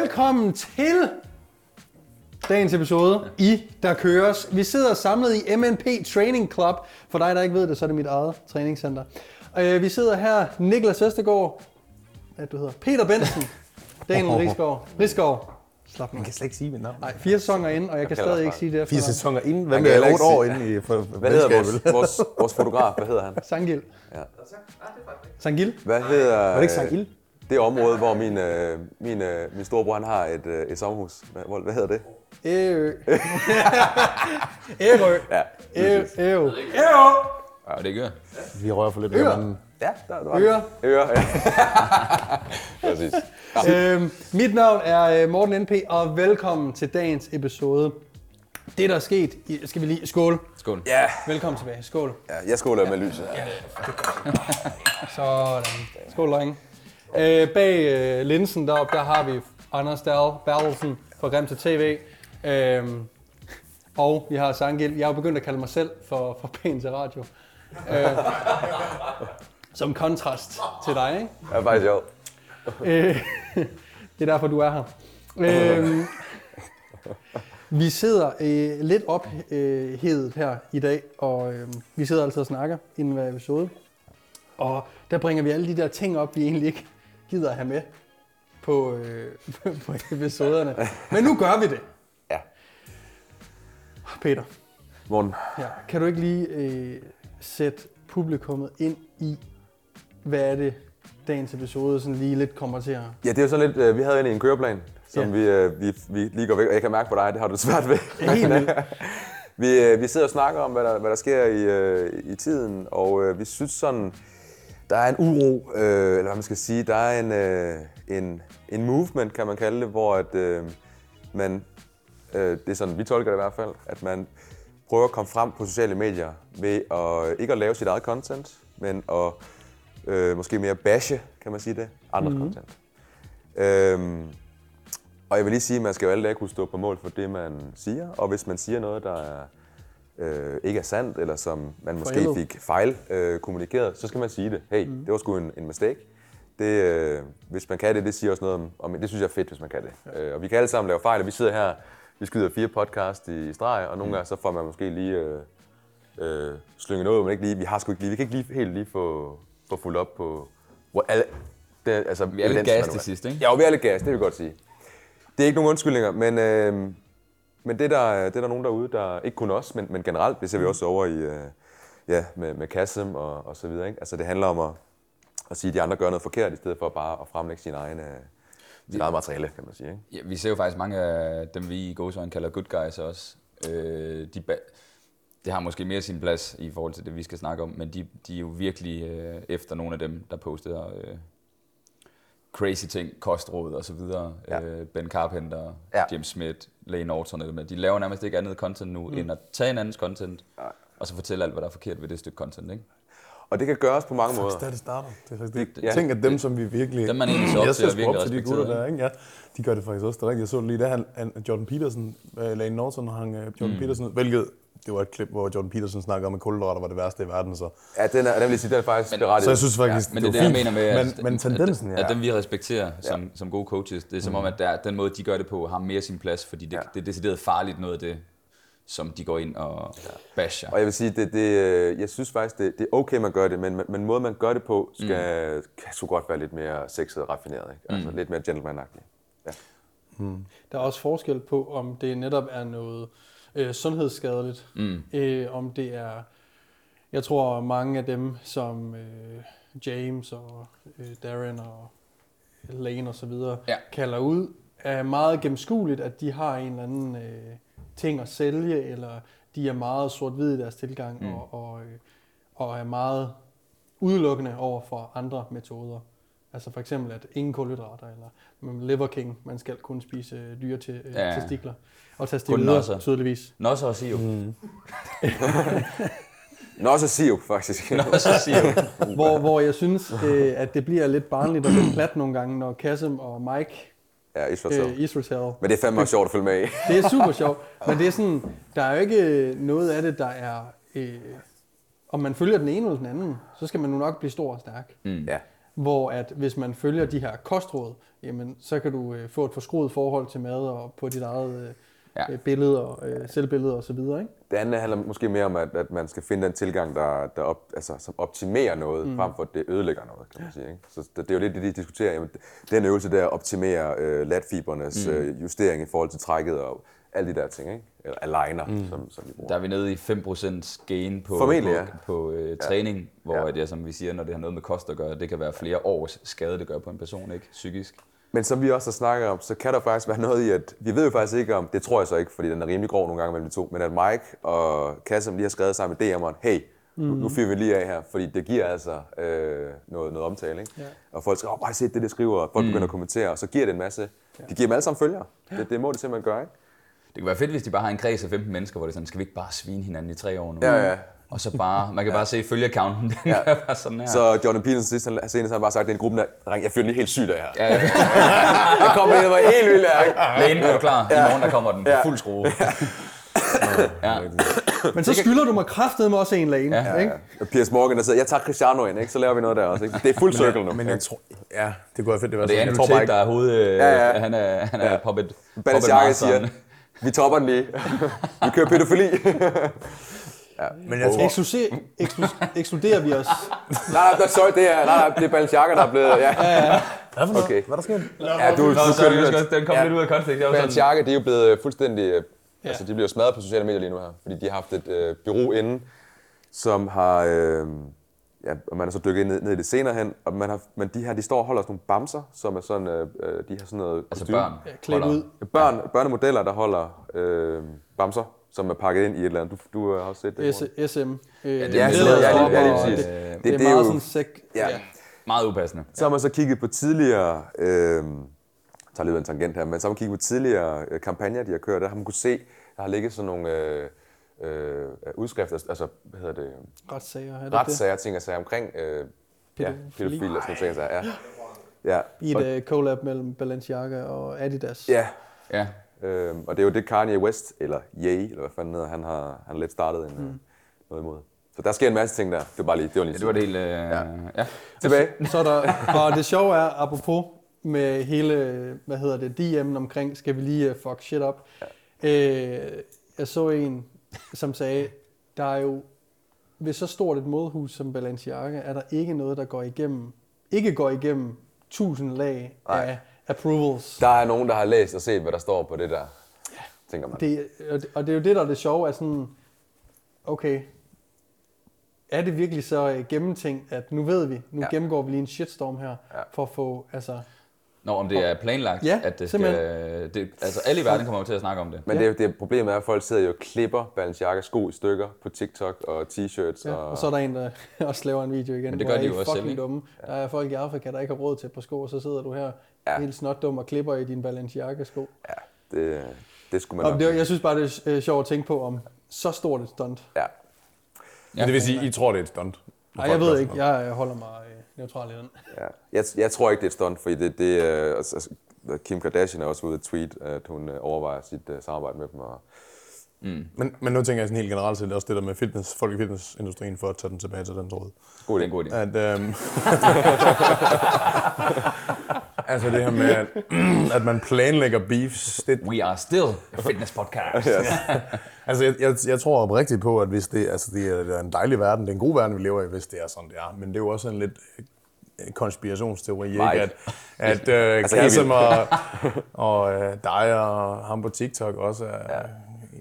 Velkommen til dagens episode i Der Køres. Vi sidder samlet i MNP Training Club. For dig, der ikke ved det, så er det mit eget træningscenter. Øh, Vi sidder her, Niklas Østergaard, hvad du hedder, Peter Bensen, Daniel Rigsgaard, Rigsgaard. Slap nu. Man kan slet ikke sige mit navn. Nej, fire sæsoner ind, og jeg kan kalder stadig dig ikke sige det Fire sæsoner inden. Hvad kan med otte år inden i for, Hvad hedder vores, vores, vores fotograf? Hvad hedder han? Sangil. Ja. Sangil? Hvad hedder Var det ikke Sangil? Det område, hvor min, øh, min, øh, min storebror han har et, øh, et sommerhus? Hvad, hvad hedder det? Ærø. Ærø. Ja, Ærø. Ærø. Ja, det gør. Vi rører for lidt ved hinanden. ja der, der var Øre. det. Øre. Ja. Præcis. Øhm, mit navn er øh, Morten NP, og velkommen til dagens episode. Det, der er sket, i- skal vi lige... Skål. Skål. Ja, Velkommen tilbage. Skål. ja, jeg skåler med lyset. Sådan. Skål, drenge. Øh, bag øh, linsen deroppe, der har vi Anders Dahl Bertelsen fra Grim til TV. Øhm, og vi har Sangil. Jeg har jo begyndt at kalde mig selv for, for pæn til radio. Øh, som kontrast til dig, ikke? Det er faktisk sjovt. Øh, det er derfor, du er her. Øh, vi sidder øh, lidt ophedet her i dag, og øh, vi sidder altid og snakker inden hver episode. Og der bringer vi alle de der ting op, vi egentlig ikke gider at have med på, øh, på episoderne. Men nu gør vi det. Ja. Peter, Morten. ja, kan du ikke lige øh, sætte publikummet ind i, hvad er det, dagens episode sådan lige lidt kommer til at... Ja, det er jo sådan lidt, øh, vi havde egentlig en køreplan, som Ja. vi, øh, vi, vi lige går væk, og jeg kan mærke på dig, det har du svært ved. Helt. Vi, øh, vi sidder og snakker om, hvad der, hvad der sker i, øh, i tiden, og øh, vi synes sådan, der er en uro, øh, eller hvad man skal sige, der er en, øh, en, en movement, kan man kalde det, hvor at, øh, man, øh, det er sådan, vi tolker det i hvert fald, at man prøver at komme frem på sociale medier ved at, ikke at lave sit eget content, men at øh, måske mere bashe, kan man sige det, andres mm-hmm. content. Øhm, og jeg vil lige sige, at man skal jo alle dage kunne stå på mål for det, man siger. Og hvis man siger noget, der er, øh, ikke er sandt, eller som man måske Forældet. fik fejl øh, kommunikeret, så skal man sige det. Hey, mm. det var sgu en, en mistake. Det, øh, hvis man kan det, det siger også noget om, om det synes jeg er fedt, hvis man kan det. Ja. Øh, og vi kan alle sammen lave fejl, og vi sidder her, vi skyder fire podcast i streg, og nogle gange så får man måske lige øh, øh, slynget noget, men ikke lige, vi har sgu ikke lige, vi kan ikke lige, helt lige få, få fuldt op på, hvor alle, det, altså, Vi er lidt gas til er. sidst, ikke? Ja, vi er lidt gas, det vil jeg godt sige. Det er ikke nogen undskyldninger, men, øh, men det, er der, det er der nogen derude, der ikke kun os, men, men generelt, det ser vi også over i, øh, ja, med, med Kassem og, og så videre. Ikke? Altså det handler om at, at sige, at de andre gør noget forkert, i stedet for bare at fremlægge sin egen, øh, eget materiale, kan man sige. Ikke? Ja, vi ser jo faktisk mange af dem, vi i gåsøjne kalder good guys også. Øh, de det har måske mere sin plads i forhold til det, vi skal snakke om, men de, de er jo virkelig øh, efter nogle af dem, der postede øh, crazy ting, kostråd og så videre. Ja. Øh, ben Carpenter, ja. James Smith, Lane Norton, eller med. de laver nærmest ikke andet content nu, mm. end at tage en andens content, Nej. og så fortælle alt, hvad der er forkert ved det stykke content. Ikke? Og det kan gøres på mange Det er måder. det starter. Det er faktisk det. Ja. Tænk, at dem, som vi virkelig... Dem, man egentlig så op jeg til og virkelig op til de gutter der, ikke? Ja, de gør det faktisk også. Det er rigtigt. Jeg så det lige, da han, Jordan Peterson, uh, Lane Norton hang uh, Jordan mm. Peterson, hvilket det var et klip, hvor Jordan Peterson snakker om, at kulhydrater var det værste i verden. Så, Ja, den er, den vil jeg sige, den er faktisk Men- berettiget. så jeg synes faktisk, Ja, men det, det er var det, jeg mener med, at, men, men tendensen, at, ja. at dem vi respekterer som, som gode coaches, det er som om, at der, den måde, de gør det på, har mere sin plads, fordi det, Ja. ja. det er decideret farligt noget af det, som de går ind og basher. Og jeg vil sige, det, det, øh, jeg synes faktisk, det, det er okay, man gør det, men, men måden, man gør det på, skal, mm. kan sgu godt være lidt mere sexet og raffineret. Ikke? Altså lidt mere gentleman-agtigt. Ja. Der er også forskel på, om det netop er noget øh, sundhedsskadeligt, mm. øh, om det er, jeg tror mange af dem, som øh, James og øh, Darren og Lane og så videre Ja. kalder ud, er meget gennemskueligt, at de har en eller anden øh, ting at sælge, eller de er meget sort-hvide i deres tilgang, mm. og, og, øh, og er meget udelukkende over for andre metoder. Altså for eksempel, at ingen kulhydrater, eller med Liver King, man skal kun spise øh, dyre til, øh, Ja. testikler. Og nosser. tydeligvis. Nå, så siger jo. Mm. Nå, så sirup, faktisk. Nå, så siger jo. hvor, hvor jeg synes, øh, at det bliver lidt barnligt og lidt plat nogle gange, når Kasim og Mike ja, Israel. øh, Israel Men det er fandme også sjovt at følge med i. Det er super sjovt, men det er sådan, der er jo ikke noget af det, der er, øh, om man følger den ene eller den anden, så skal man nu nok blive stor og stærk. Mm. Ja. Hvor at hvis man følger de her kostråd, jamen, så kan du øh, få et forskruet forhold til mad og på dit eget øh, Ja. ja. billeder, øh, selvbilleder osv. Ikke? Det andet handler måske mere om, at, at man skal finde den tilgang, der, der op, altså, som optimerer noget, mm. frem for at det ødelægger noget, kan man sige. Ikke? Så det, det er jo lidt det, de diskuterer. Jamen, den øvelse der optimerer øh, latfibernes mm. øh, justering i forhold til trækket og alle de der ting, ikke? Eller aligner, mm. som, som vi bruger. Der er vi nede i 5% gain på, Formentlig, på, ja. på øh, træning, hvor Ja. ja. det, som vi siger, når det har noget med kost at gøre, det kan være flere års skade, det gør på en person, ikke? Psykisk. Men som vi også har snakket om, så kan der faktisk være noget i, at vi ved jo faktisk ikke om, det tror jeg så ikke, fordi den er rimelig grov nogle gange mellem de to, men at Mike og Kassem lige har skrevet sammen med DM'eren, hey, mm. nu, nu fyrer vi lige af her, fordi det giver altså øh, noget, noget omtale, ikke? Ja. Og folk skriver, oh, bare se det, det skriver, og folk mm. begynder at kommentere, og så giver det en masse, de giver dem alle sammen følgere. Det, det må det simpelthen gøre, ikke? Det kunne være fedt, hvis de bare har en kreds af 15 mennesker, hvor det er sådan, skal vi ikke bare svine hinanden i tre år nu? Ja, ja. Og så bare, man kan bare se følgeaccounten, den Ja. ja. bare sådan her. Så Jordan Peterson sidst, han, senest har han bare sagt, det er en gruppe, der, jeg føler lige helt sygt af her. Ja, ja. Jeg kommer ind og var helt vild af? Lægen, er du klar? I morgen der kommer den på Ja. fuld skrue. Ja. Men så skylder du mig kraftet med også en lane. Ja. Ikke? Og Piers Morgan, der siger, jeg tager Cristiano ind, ikke? så laver vi noget der også. Ikke? Det er fuld circle nu. Men jeg tror, ja, det kunne være fedt, det var Det er sådan. Jeg Andrew Tate, der er hoved... Ja, ja. Han er, han er Ja. puppet, puppet Balenciaga siger. Vi topper den lige. vi kører pædofili. men jeg tror, Ekskluser, eksklu- ekskluderer vi os. nej, nej, sorry, det er, nej, nej, det er Balenciaga, der er blevet... Ja, hvad for noget? Okay. Hvad er der sket? ja du, du Nå, så kører jeg lidt- også, den kom Ja. lidt ud af kontekst. Jeg var sådan, Balenciaga, de er jo blevet øh, fuldstændig... øh, Ja. Altså, de bliver smadret på sociale medier lige nu her. Fordi de har haft et øh, bureau inde, som har... Øh, ja, og man er så dykket ned, ned i det senere hen. Og man har, men de her, de står og holder sådan nogle bamser, som er sådan... Øh, øh, de har sådan noget... altså kostume. børn. Ja, klædt ud. Børn, børnemodeller, der holder øh, bamser, som er pakket ind i et eller andet. Du, du har også set det. S- SM. Øh, Ja, det Ja, er ja, lige, ja, lige og præcis. Det, Det, det, er det er meget jo, sådan sæk. ja. Meget upassende. Så har man så kigget på tidligere, øh, jeg tager lidt af en tangent her, men så har man kigget på tidligere øh, kampagner, de har kørt, der har man kunne se, der har ligget sådan nogle øh, øh, udskrifter, altså, hvad hedder det, Retssager, er det retssager, ting og sager omkring øh, ja, Pædofili. pædofil og sådan ting ja. Ja, det? I og, et uh, collab mellem Balenciaga og Adidas. ja. Ja. Øh, og det er jo det Kanye West, eller Ye, eller hvad fanden hedder, han har, han har lidt startet en, mm. noget imod. Så der sker en masse ting der. Det var bare lige, det var lige ja, det var det hele... Øh, ja. ja. Tilbage. Så er der, og det sjove er, apropos med hele, hvad hedder det, DM'en omkring, skal vi lige uh, fuck shit up. Ja. Øh, jeg så en, som sagde, der er jo, ved så stort et modhus som Balenciaga, er der ikke noget, der går igennem, ikke går igennem tusind lag Nej. af approvals. Der er nogen, der har læst og set, hvad der står på det der, tænker man. Det, og det- og det er jo det, der er det sjove, at sådan, okay, er det virkelig så øh, gennemtænkt, at nu ved vi, nu Ja. ja. gennemgår vi lige en shitstorm her, Ja. ja. for at få, altså, Nå, om det er planlagt, Ja, at det skal... Det, altså, alle i verden kommer jo til at snakke om det. Men det, det problemet er, at folk sidder jo og klipper Balenciaga sko i stykker på TikTok og t-shirts. ja, og, og så er der en, der også laver en video igen, Men det hvor gør de I jo er også selv, dumme. Der er folk i Afrika, der ikke har råd til et par sko, og så sidder du her Ja. ja. helt snotdum og klipper i din Balenciaga-sko. Ja, det, det skulle man Og nok. det, jeg synes bare, det er øh, sjovt at tænke på, om så stort et stunt. Ja. Men det vil sige, I tror, det er et stunt? Nej, jeg ved ikke. Jeg holder mig øh, neutral i den. Ja. Jeg, jeg tror ikke, det er et stunt, fordi det, det er... Altså, altså, Kim Kardashian er også ude at tweet, at hun øh, overvejer sit uh, samarbejde med dem. Og, Men, men nu tænker jeg sådan helt generelt set også det der med fitness, folk i fitnessindustrien for at tage den tilbage til den tråd. god idé. en god idé. At, øhm, altså det her med, at, at man planlægger beefs, det, We are still a fitness podcast. Altså, jeg, jeg, jeg tror oprigtigt på, at hvis det, altså, det, er, det er en dejlig verden, det er en god verden, vi lever i, hvis det er sådan, det er. Men det er jo også en lidt øh, konspirationsteori, ikke? Meget. At, at øh, Altså, Kassem og, og øh, dig og ham på TikTok også er ja.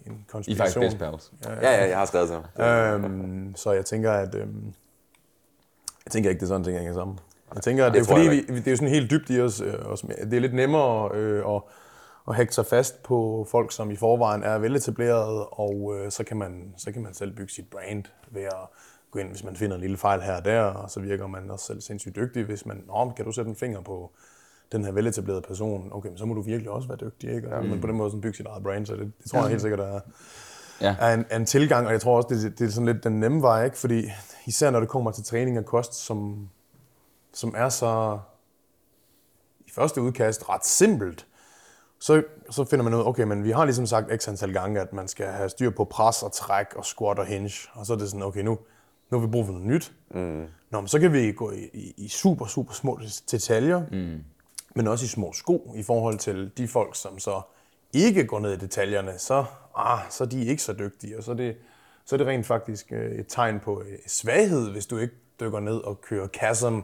en I er faktisk konspiration. best pals. Ja, ja, jeg har skrevet til ham. Øhm, så jeg tænker, at øhm, jeg tænker ikke, det er sådan, ting hænger sammen. Jeg tænker, at Det det, er fordi, vi, det er jo sådan helt dybt i os. Øh, os. Det er lidt nemmere øh, at, at hægte sig fast på folk, som i forvejen er veletableret, og øh, så, kan man, så kan man selv bygge sit brand ved at gå ind, hvis man finder en lille fejl her og der, og så virker man også selv sindssygt dygtig, hvis man, Nå, kan du sætte en finger på den her veletablerede person, okay, men så må du virkelig også være dygtig, ikke? Og kan man på den måde sådan bygge sit eget brand, så det, det tror jeg helt sikkert er, Ja. er en, er en tilgang, og jeg tror også, det, det er sådan lidt den nemme vej, ikke? fordi især når det kommer til træning og kost, som, som er så i første udkast ret simpelt, så, så finder man ud okay, men vi har ligesom sagt x antal gange, at man skal have styr på pres og træk og squat og hinge, og så er det sådan, okay, nu, nu har vi brug for noget nyt. Mm. Nå, men så kan vi gå i, i, i super, super små detaljer, mm. men også i små sko i forhold til de folk, som så ikke går ned i detaljerne, så, ah, så er de ikke så dygtige, og så er det, så er det rent faktisk øh, et tegn på øh, svaghed, hvis du ikke dykker ned og kører chasm,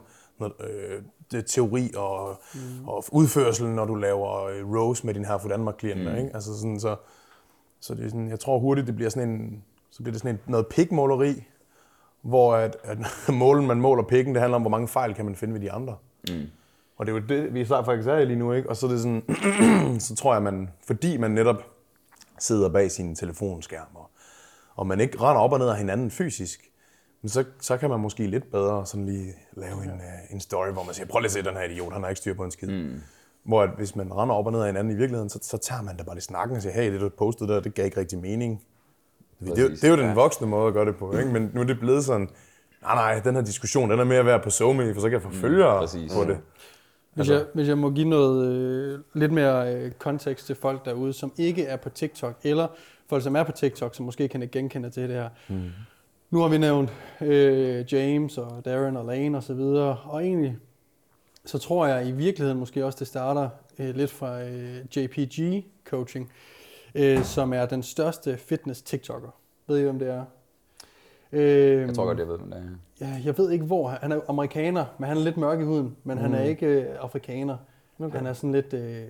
øh, det, teori og, mm. og udførsel, når du laver øh, rows med din her for Danmark-klienter. Mm. Ikke? Altså sådan, så, så det er sådan, jeg tror hurtigt, det bliver sådan en, så bliver det sådan en, noget pikmåleri, hvor at, at målen, man måler pikken, det handler om, hvor mange fejl kan man finde ved de andre. Mm. Og det er jo det, vi faktisk er lige nu, ikke? Og så er det sådan, så tror jeg, man, fordi man netop sidder bag sin telefonskærm, og, og man ikke render op og ned af hinanden fysisk, men så, så kan man måske lidt bedre sådan lige lave en, uh, en story, hvor man siger, prøv lige at se den her idiot, han har ikke styr på en skid. Mm. Hvor at hvis man render op og ned af hinanden i virkeligheden, så, så tager man da bare lige snakken og siger, hey, det du postede der, det gav ikke rigtig mening. Det, det, det er jo den voksne måde at gøre det på, ikke? men nu er det blevet sådan, nej nej, den her diskussion, den er mere værd på SoMe, for så kan jeg forfølge mm, på det. Hvis, altså. jeg, hvis jeg må give noget øh, lidt mere øh, kontekst til folk derude, som ikke er på TikTok, eller folk, som er på TikTok, som måske kan ikke genkende til det her. Mm. Nu har vi nævnt øh, James og Darren og Lane og så videre, og egentlig så tror jeg i virkeligheden måske også, det starter øh, lidt fra øh, JPG Coaching, øh, som er den største fitness-TikToker. Ved I, hvem det er? Øh, jeg tror godt, jeg ved, hvem det er. Ja, jeg ved ikke hvor. Han er amerikaner, men han er lidt mørk i huden, men mm. han er mm. ikke øh, afrikaner. Okay. Han er sådan lidt, øh,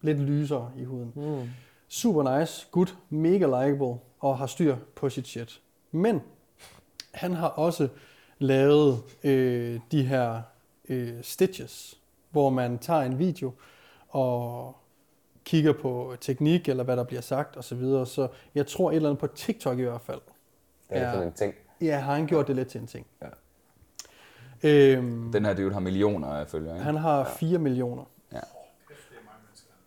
lidt lysere i huden. Mm. Super nice, good, mega likable og har styr på sit shit. Men han har også lavet øh, de her øh, stitches, hvor man tager en video og kigger på teknik, eller hvad der bliver sagt osv. Så, videre. så jeg tror et eller andet på TikTok i hvert fald. Det er, er sådan en ting. Ja, har han gjort det lidt til en ting. Ja. Øhm, Den her dude har millioner af følgere, ikke? Han har 4 ja. millioner. Ja.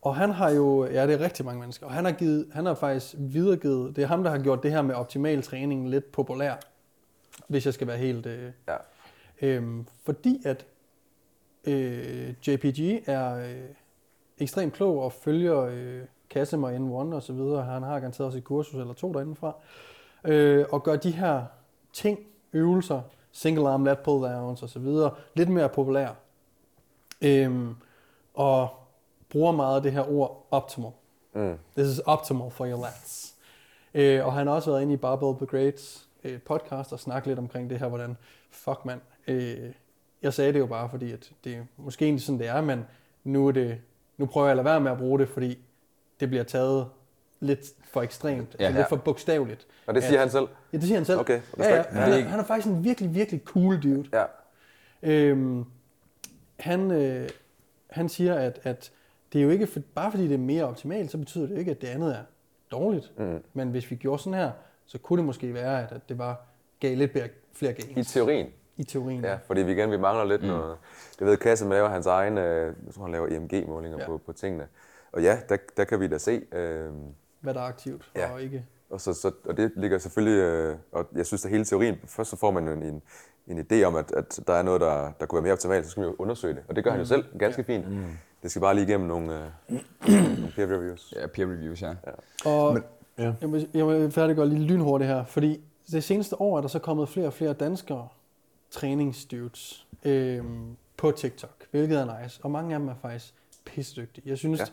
Og han har jo, ja det er rigtig mange mennesker, og han har, givet, han har faktisk videregivet, det er ham, der har gjort det her med optimal træning lidt populær, hvis jeg skal være helt... Øh, ja. øhm, fordi at øh, JPG er øh, ekstremt klog og følger øh, Casimir N1 og så videre. Han har garanteret også et kursus eller to derindefra. Øh, og gør de her ting, øvelser, single arm lat pull downs og så videre, lidt mere populære. Øh, og bruger meget det her ord optimal. Mm. This is optimal for your lats. Øh, og han har også været inde i Barbell Brigades øh, podcast og snakket lidt omkring det her, hvordan, fuck mand, øh, jeg sagde det jo bare, fordi at det er måske egentlig sådan, det er, men nu, er det, nu prøver jeg at lade være med at bruge det, fordi det bliver taget lidt for ekstremt, ja, altså lidt for bogstaveligt. Og det siger at, han selv? Ja, det siger han selv. Okay, ja, ja, han, er, han er faktisk en virkelig, virkelig cool dude. Ja. Øhm, han, øh, han siger, at, at det er jo ikke, for, bare fordi det er mere optimalt, så betyder det ikke, at det andet er dårligt. Mm. Men hvis vi gjorde sådan her, så kunne det måske være, at, det var gav lidt flere gains. I teorien? I teorien. Ja, fordi vi igen vi mangler lidt mm. noget. Det ved Kasse laver hans egen, øh, jeg tror han laver EMG-målinger ja. på, på tingene. Og ja, der, der kan vi da se. Øh, Hvad der er aktivt ja. og ikke. Og, så, så, og det ligger selvfølgelig, øh, og jeg synes, at hele teorien, først så får man en, en, en idé om, at, at der er noget, der, der kunne være mere optimalt, så skal vi jo undersøge det. Og det gør mm. han jo mm. selv ganske ja. fint. Mm. Det skal bare lige igennem nogle, øh, nogle peer reviews. Ja, peer reviews, ja. ja. Og Men, ja. jeg, vil, jeg vil færdiggøre lige lynhurtigt her, fordi det seneste år er der så kommet flere og flere danskere, træningsdudes øh, på TikTok, hvilket er nice. Og mange af dem er faktisk pissedygtige. Jeg synes, ja.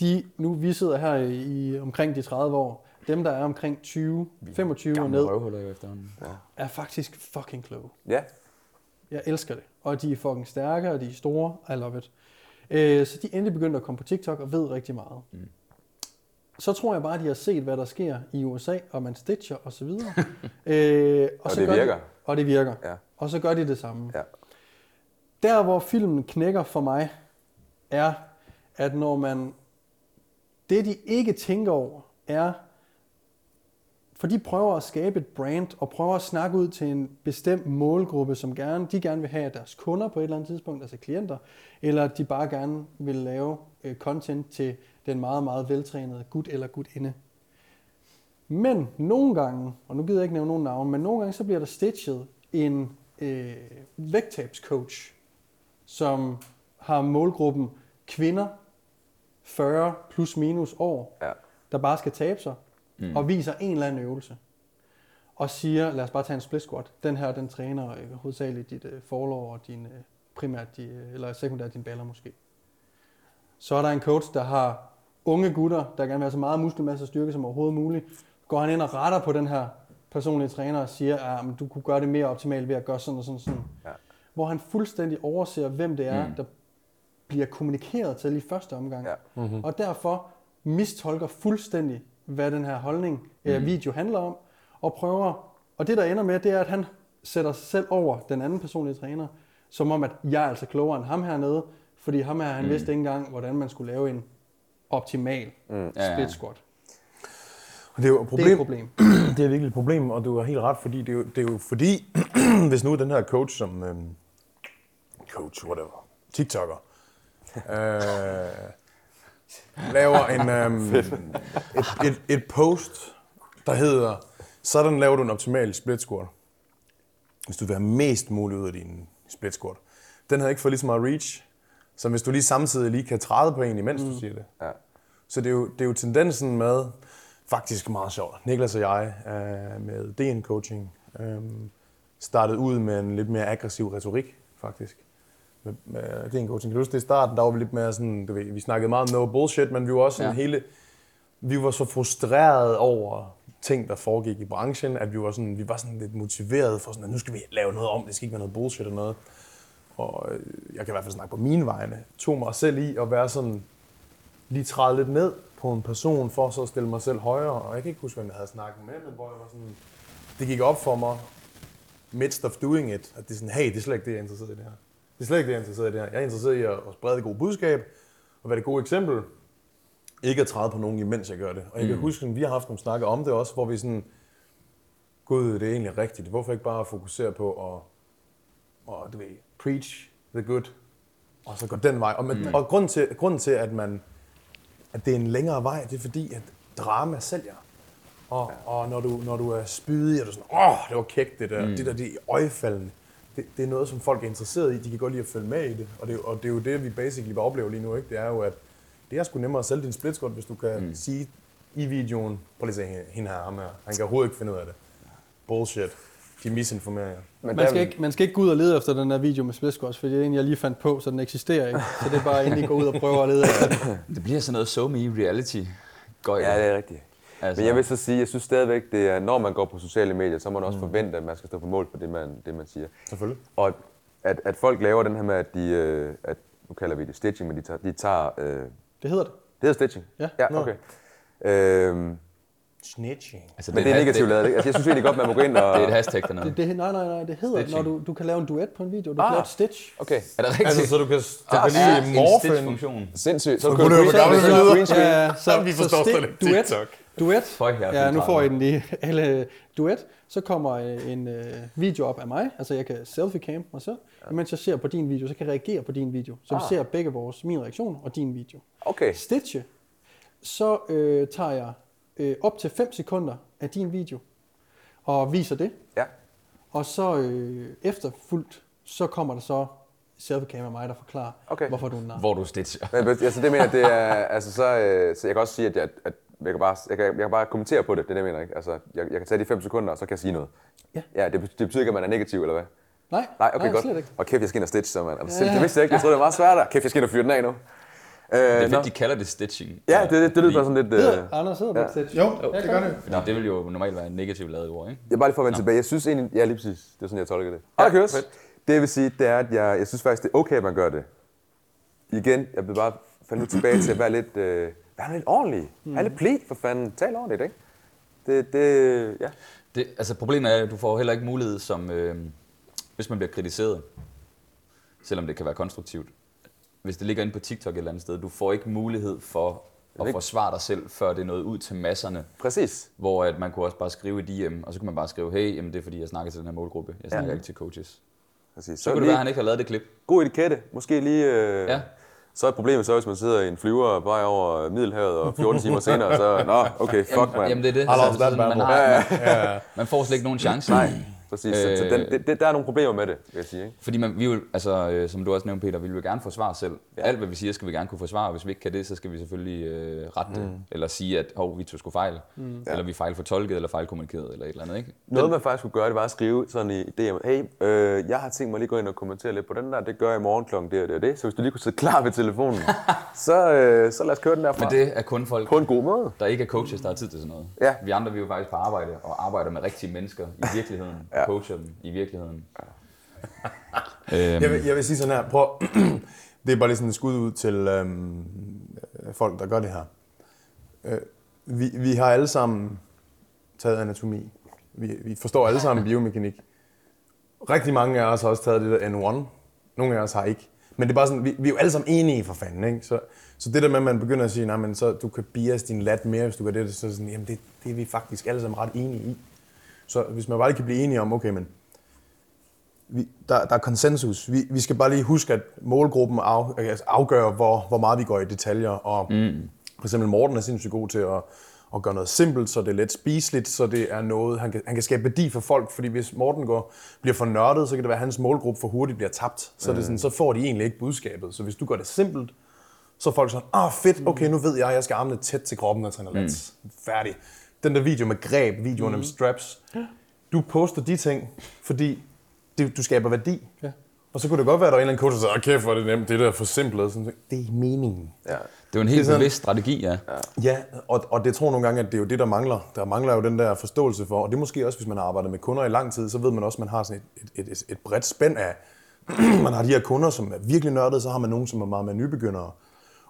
de, nu vi sidder her i, omkring de 30 år, dem der er omkring 20, 25 og ned, efterhånden. Ja. er faktisk fucking kloge. Ja. Jeg elsker det. Og de er fucking stærke, og de er store. I love it. Øh, så de endelig begyndt at komme på TikTok og ved rigtig meget. Mm så tror jeg bare, at de har set, hvad der sker i USA, og man stitcher og så videre. øh, og, og så det virker. De, og det virker. Ja. Og så gør de det samme. Ja. Der, hvor filmen knækker for mig, er, at når man... Det, de ikke tænker over, er, for de prøver at skabe et brand, og prøver at snakke ud til en bestemt målgruppe, som gerne, de gerne vil have deres kunder på et eller andet tidspunkt, altså klienter, eller de bare gerne vil lave øh, content til den meget, meget veltrænede gut eller gutinde. Men nogle gange, og nu gider jeg ikke nævne nogen navn, men nogle gange så bliver der stitchet en øh, vægttabscoach, som har målgruppen kvinder 40 plus minus år, ja. der bare skal tabe sig, mm. og viser en eller anden øvelse. og siger, lad os bare tage en split squat. Den her, den træner øh, hovedsageligt dit øh, forlov og din, øh, primært, de, øh, eller sekundært din baller måske. Så er der en coach, der har unge gutter, der gerne vil have så meget muskelmasse og styrke som overhovedet muligt. Går han ind og retter på den her personlige træner og siger, at ah, men du kunne gøre det mere optimalt ved at gøre sådan og sådan og sådan. Ja. Hvor han fuldstændig overser, hvem det er, mm. der bliver kommunikeret til i første omgang. Ja. Mm-hmm. Og derfor mistolker fuldstændig, hvad den her holdning, mm. video handler om, og prøver, og det der ender med, det er, at han sætter sig selv over den anden personlige træner, som om, at jeg er altså klogere end ham hernede, fordi ham her, han mm. vidste ikke engang, hvordan man skulle lave en optimal mm. Split squat. Og det er jo et Det er problem. et problem. det er virkelig et problem, og du har helt ret, fordi det er jo, det er jo fordi, hvis nu den her coach som øhm, coach, whatever, TikToker, øh, laver en, øhm, et, et, et post, der hedder, sådan laver du en optimal split squat. Hvis du vil have mest muligt ud af din split squat. Den havde ikke fået lige så meget reach, som hvis du lige samtidig lige kan træde på en, imens du siger det. Ja. Så det er, jo, det er jo tendensen med, faktisk meget sjovt, Niklas og jeg øh, med DN Coaching øh, startede ud med en lidt mere aggressiv retorik, faktisk. Med, med DN Coaching. Kan du huske det i starten, der var vi lidt mere sådan, du ved, vi snakkede meget om no bullshit, men vi var også sådan Ja. hele, vi var så frustrerede over ting, der foregik i branchen, at vi var sådan, vi var sådan lidt motiveret for sådan, at nu skal vi lave noget om, det skal ikke være noget bullshit eller noget. Og øh, jeg kan i hvert fald snakke på mine vegne, tog mig selv i at være sådan, lige træde lidt ned på en person, for så at stille mig selv højere. Og jeg kan ikke huske, hvem jeg havde snakket med, men hvor jeg var sådan, det gik op for mig, midst of doing it, at det er sådan, hey, det er slet ikke det, jeg er interesseret i det her. Det er slet ikke det, jeg er interesseret i det her. Jeg er interesseret i at sprede det gode budskab, og være det gode eksempel. Ikke at træde på nogen, imens jeg gør det. Og jeg kan huske, at vi har haft nogle snakker om det også, hvor vi sådan, gud, det er egentlig rigtigt. Hvorfor ikke bare fokusere på at, og, du ved, preach the good, og så gå den vej. Og, man, mm. og grunden, til, grunden til, at man at det er en længere vej, det er fordi, at drama sælger. Og, ja. og når, du, når du er spydig, og du er sådan, åh, det var kægt det der, mm. det der, det er øjefaldende. Det, det, er noget, som folk er interesseret i, de kan godt lide at følge med i det. Og det, er og det er jo det, vi basically bare oplever lige nu, ikke? Det er jo, at det er sgu nemmere at sælge din split squat, hvis du kan mm. sige i videoen, prøv lige at se hende her, ham her, han kan overhovedet ikke finde ud af det. Bullshit. De misinformerer jer. Men Man der- skal, ikke, man skal ikke gå ud og lede efter den her video med split squats, for det er en, jeg lige fandt på, så den eksisterer ikke. Så det er bare endelig gå ud og prøve at lede efter den. Det bliver sådan noget so me reality. Går Ja, det er rigtigt. Altså, Men jeg vil så sige, jeg synes stadigvæk, det er, når man går på sociale medier, så må man også forvente, at man skal stå på mål for det, man, det, man siger. Selvfølgelig. Og at, at folk laver den her med, at de, øh, at, nu kalder vi det stitching, men de tager, de tager øh, det Det hedder det. hedder stitching? Ja. Ja, okay. Øhm, Snitching. altså, men det er negativt lavet, ikke? Altså, jeg synes egentlig godt, man må gå ind og... Det er et hashtag dernede. det, det nej, nej, nej, det hedder, Stitching. når du, du kan lave en duet på en video. Du kan Ah. lave et stitch. Okay, Er det rigtigt? Altså, så du kan, du Der kan er lige en morfe en... stitch-funktion. sindssygt. Så Så kan være gammel så- lyder. green screen. Ja, så, Vi forstår slet ikke duet, TikTok. duet. Ja, nu får I den lige. Alle duet. Så kommer øh, en øh, video op af mig. Altså, jeg kan selfie-cam mig selv. Imens jeg ser på din video, så kan jeg reagere på din video. Så vi Ah. ser begge vores, min reaktion og din video. Okay, Stitche. Så øh, tager jeg øh, op til 5 sekunder af din video og viser det. ja. Og så øh, efterfuldt, så kommer der så selfie-cam af mig, der forklarer, Okay. hvorfor du er nar. Hvor du stitcher. Men altså, det mener jeg, det er, altså, så, øh, så jeg kan også sige, at jeg, at jeg, kan bare, jeg, kan, jeg kan bare kommentere på det, det er det, jeg mener, ikke? Altså, jeg, jeg kan tage de fem sekunder, og så kan jeg sige noget. Ja. Ja, det, det betyder ikke, at man er negativ, eller hvad? Nej, Nej, okay, nej godt. slet ikke. Og kæft, jeg skal ind og stitch, så man. Altså, Ja. ja. Det vidste jeg ikke. Jeg troede, det var meget svært der. Kæft, jeg skal ind og fyre den af nu. Øh, Det er fedt, de kalder det stitching. Ja, det, det, det lyder bare sådan lidt... Øh, Hedder, Anders, hedder det Ja. ikke stitch? Jo, det gør det. Fordi det vil jo normalt være en negativ lavet ord, ikke? jeg er bare lige for at vende tilbage. Jeg synes egentlig... Ja, lige præcis. Det er sådan, jeg tolker det. Ja, der køres. fedt. Det vil sige, det er, at jeg, jeg synes faktisk, det er okay, at man gør det. Igen, jeg vil bare nu tilbage til at være lidt, øh, være lidt ordentlig. Mm. Have lidt pli, for fanden. Tal ordentligt, ikke? Det, det, ja. Det, altså problemet er, at du får heller ikke mulighed som, øh, hvis man bliver kritiseret, selvom det kan være konstruktivt. Hvis det ligger inde på TikTok et eller andet sted, du får ikke mulighed for at ikke- forsvare dig selv, før det er nået ud til masserne. Præcis. Hvor at man kunne også bare skrive i DM, og så kunne man bare skrive, hey, jamen det er fordi, jeg snakker til den her målgruppe. Jeg snakker Ja. ikke til coaches. Præcis. Så, så kunne det være, at han ikke har lavet det klip. God etikette. Måske lige... Øh, Ja. Så er problemet så, hvis man sidder i en flyver på vej over Middelhavet, og 14 timer senere, så... Nå, okay, fuck, man. jamen det er det. Altså, sådan, man, har, man, man får slet ikke nogen chance. Nej. Præcis. Øh, så den, det, det, der er nogle problemer med det, vil jeg sige. Ikke? Fordi man, vi vil, altså, øh, som du også nævnte, Peter, vi vil gerne forsvare selv. Ja. Alt, hvad vi siger, skal vi gerne kunne forsvare. Hvis vi ikke kan det, så skal vi selvfølgelig øh, rette det. Eller sige, at hov, vi tog sgu fejl. Mm. Eller vi fejl fortolket, eller fejlkommunikeret, eller et eller andet. Ikke? Noget, man faktisk kunne gøre, det var at skrive sådan i DM, hey, øh, jeg har tænkt mig lige gå ind og kommentere lidt på den der, det gør jeg i morgen klokken det og det og det. Så hvis du lige kunne sidde klar ved telefonen, så, øh, så lad os køre den derfra. Men det er kun folk, På en god måde. der ikke er coaches, der har tid til sådan noget. Ja. Vi andre, vi er jo faktisk på arbejde, og arbejder med rigtige mennesker i virkeligheden. ja. Og coacher dem i virkeligheden. Øhm, Jeg vil, jeg vil sige sådan her, prøv, det er bare lige sådan et skud ud til øhm, folk, der gør det her. Øh, vi, vi har alle sammen taget anatomi. Vi, vi forstår alle sammen biomekanik. Rigtig mange af os har også taget det der N1. Nogle af os har ikke. Men det er bare sådan, vi, vi er jo alle sammen enige for fanden, ikke? Så, så det der med, at man begynder at sige, nej, men så du kan bias din lat mere, hvis du gør det, så er sådan, jamen det, det er vi faktisk alle sammen ret enige i. Så hvis man bare lige kan blive enige om, okay, men vi, der, der er konsensus. Vi, vi skal bare lige huske, at målgruppen af, altså afgør, hvor, hvor meget vi går i detaljer. Og mm. For eksempel Morten er sindssygt god til at, at gøre noget simpelt, så det er let spiseligt, så det er noget, han kan, han kan skabe værdi for folk. Fordi hvis Morten går, bliver for nørdet, så kan det være, at hans målgruppe for hurtigt bliver tabt. Så, mm. det sådan, så får de egentlig ikke budskabet. Så hvis du gør det simpelt, så er folk sådan, ah fedt, okay, nu ved jeg, at jeg skal armene tæt til kroppen og træne lats. Færdig. Den der video med greb, videoen om straps. Du poster de ting, fordi det, du skaber værdi. Ja. Og så kunne det godt være, at der er en eller anden coach, der siger, "Ah, kæft, hvor er det nemt, det der er for simpelt. Sådan, det er meningen. Ja. det er jo en helt sådan- bevidst strategi, ja. Ja, og, og det tror jeg nogle gange, at det er jo det, der mangler. Der mangler jo den der forståelse for, og det er måske også, hvis man har arbejdet med kunder i lang tid, så ved man også, at man har sådan et, et, et, et bredt spænd af, man har de her kunder, som er virkelig nørdede, så har man nogen, som er meget mere nybegyndere.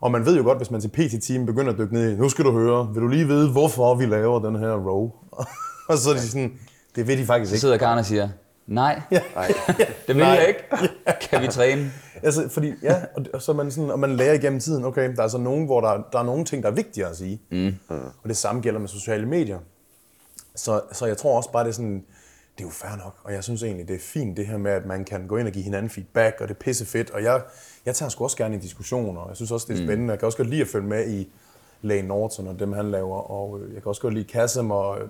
Og man ved jo godt, hvis man til PT-team begynder at dykke ned i, nu skal du høre, vil du lige vide, hvorfor vi laver den her row? og så er de sådan, det ved de faktisk Så ikke. sidder Karen og siger, nej, Nej. det vil jeg ikke. Kan vi træne? Altså, fordi, ja, og, så man sådan, og man lærer igennem tiden, okay, der er så nogen, hvor der, der er nogle ting, der er vigtigere at sige. Mm. Og det samme gælder med sociale medier. Så, så jeg tror også bare, det er sådan, det er jo fair nok, og jeg synes egentlig, det er fint det her med, at man kan gå ind og give hinanden feedback, og det er pisse fedt, og jeg, jeg tager sgu også gerne i diskussioner, og jeg synes også, det er spændende. Jeg kan også godt lide at følge med i Lane Norton og dem, han laver, og øh, jeg kan også godt lide Kassem og øh,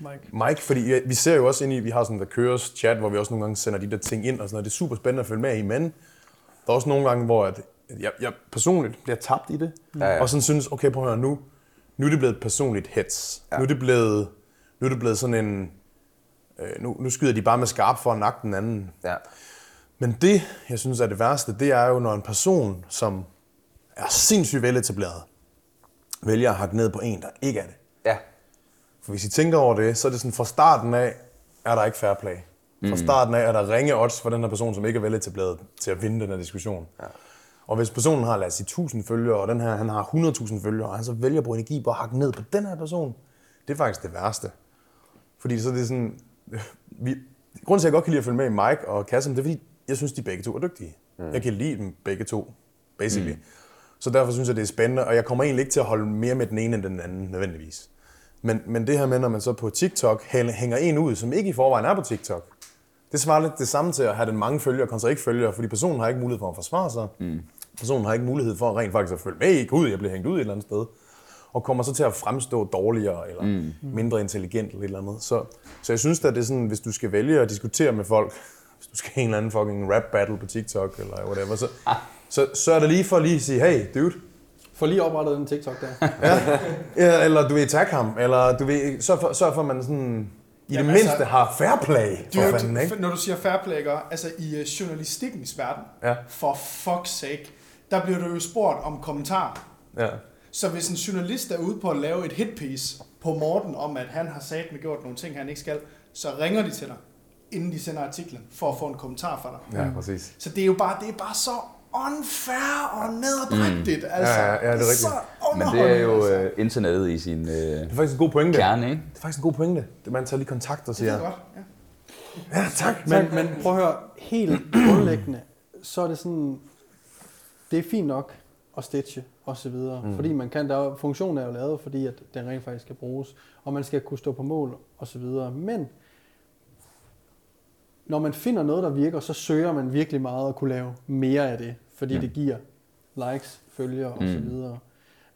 Mike. Mike, fordi vi- vi ser jo også ind i, vi har sådan der køres chat, hvor vi også nogle gange sender de der ting ind og sådan noget. Det er super spændende at følge med i, men der er også nogle gange, hvor at jeg, jeg personligt bliver tabt i det. Ja, ja. Og sådan synes, okay, prøv at høre, nu, nu er det blevet et personligt hets. Ja. Nu, er det blevet, nu er det blevet sådan en, øh, nu, nu skyder de bare med skarp for at nakke den anden. Ja. Men det, jeg synes er det værste, det er jo, når en person, som er sindssygt veletableret, vælger at hakke ned på en, der ikke er det. Ja. For hvis I tænker over det, så er det sådan, fra starten af, er der ikke fair play. Fra starten af er der ringe odds for den her person, som ikke er veletableret til at vinde den her diskussion. Ja. Og hvis personen har, lad os sige, 1000 følgere, og den her, han har 100.000 følgere, og han så vælger at bruge energi på at hakke ned på den her person, det er faktisk det værste. Fordi så er det sådan, vi, grunden til, at jeg godt kan lide at følge med i Mike og Kassem, det er fordi, jeg synes, de begge to er dygtige. Mm. Jeg kan lide dem begge to, basically. Mm. Så derfor synes jeg, det er spændende, og jeg kommer egentlig ikke til at holde mere med den ene end den anden, nødvendigvis. Men, men det her med, når man så på TikTok hæ- hænger en ud, som ikke i forvejen er på TikTok, det svarer lidt det samme til at have den mange følgere kontra ikke følgere, fordi personen har ikke mulighed for at forsvare sig. Mm. Personen har ikke mulighed for rent faktisk at følge med gud, jeg bliver hængt ud et eller andet sted. Og kommer så til at fremstå dårligere eller mm. mindre intelligent eller et eller andet. Så, så jeg synes at det er sådan, hvis du skal vælge at diskutere med folk, hvis du skal en eller anden fucking rap battle på TikTok eller whatever, så, så, så er det lige for at lige sige, hey dude, Få lige oprettet den TikTok der. Ja, eller du vil tag ham, eller du vil sørg for, sørg for at man sådan, i Jamen det altså, mindste har fair play, for Dude, fanden, ikke? når du siger fair play, ikke? altså i uh, journalistikkens verden, Ja. for fuck's sake, der bliver du jo spurgt om kommentarer. Ja. Så hvis en journalist er ude på at lave et hitpiece på Morten om, at han har sagt med gjort nogle ting, han ikke skal, så ringer de til dig, inden de sender artiklen, for at få en kommentar fra dig. Ja, præcis. Så det er jo bare, det er bare så unfair og nederdrægtigt. Mm. Altså, Ja, ja, ja, det er rigtigt. Så Men det er jo underholdende, øh, internettet i sin øh, Det er faktisk en god pointe. kerne, ikke? Det er faktisk en god pointe. Det man tager lige kontakt og altså. Det siger, er godt, ja. ja, tak, Men, men prøv at høre, helt grundlæggende, så er det sådan, det er fint nok at stitche og så videre, mm. fordi man kan, der er, funktionen er jo lavet, fordi at den rent faktisk skal bruges, og man skal kunne stå på mål og så videre, men når man finder noget, der virker, så søger man virkelig meget at kunne lave mere af det, fordi mm. det giver likes, følgere og så videre.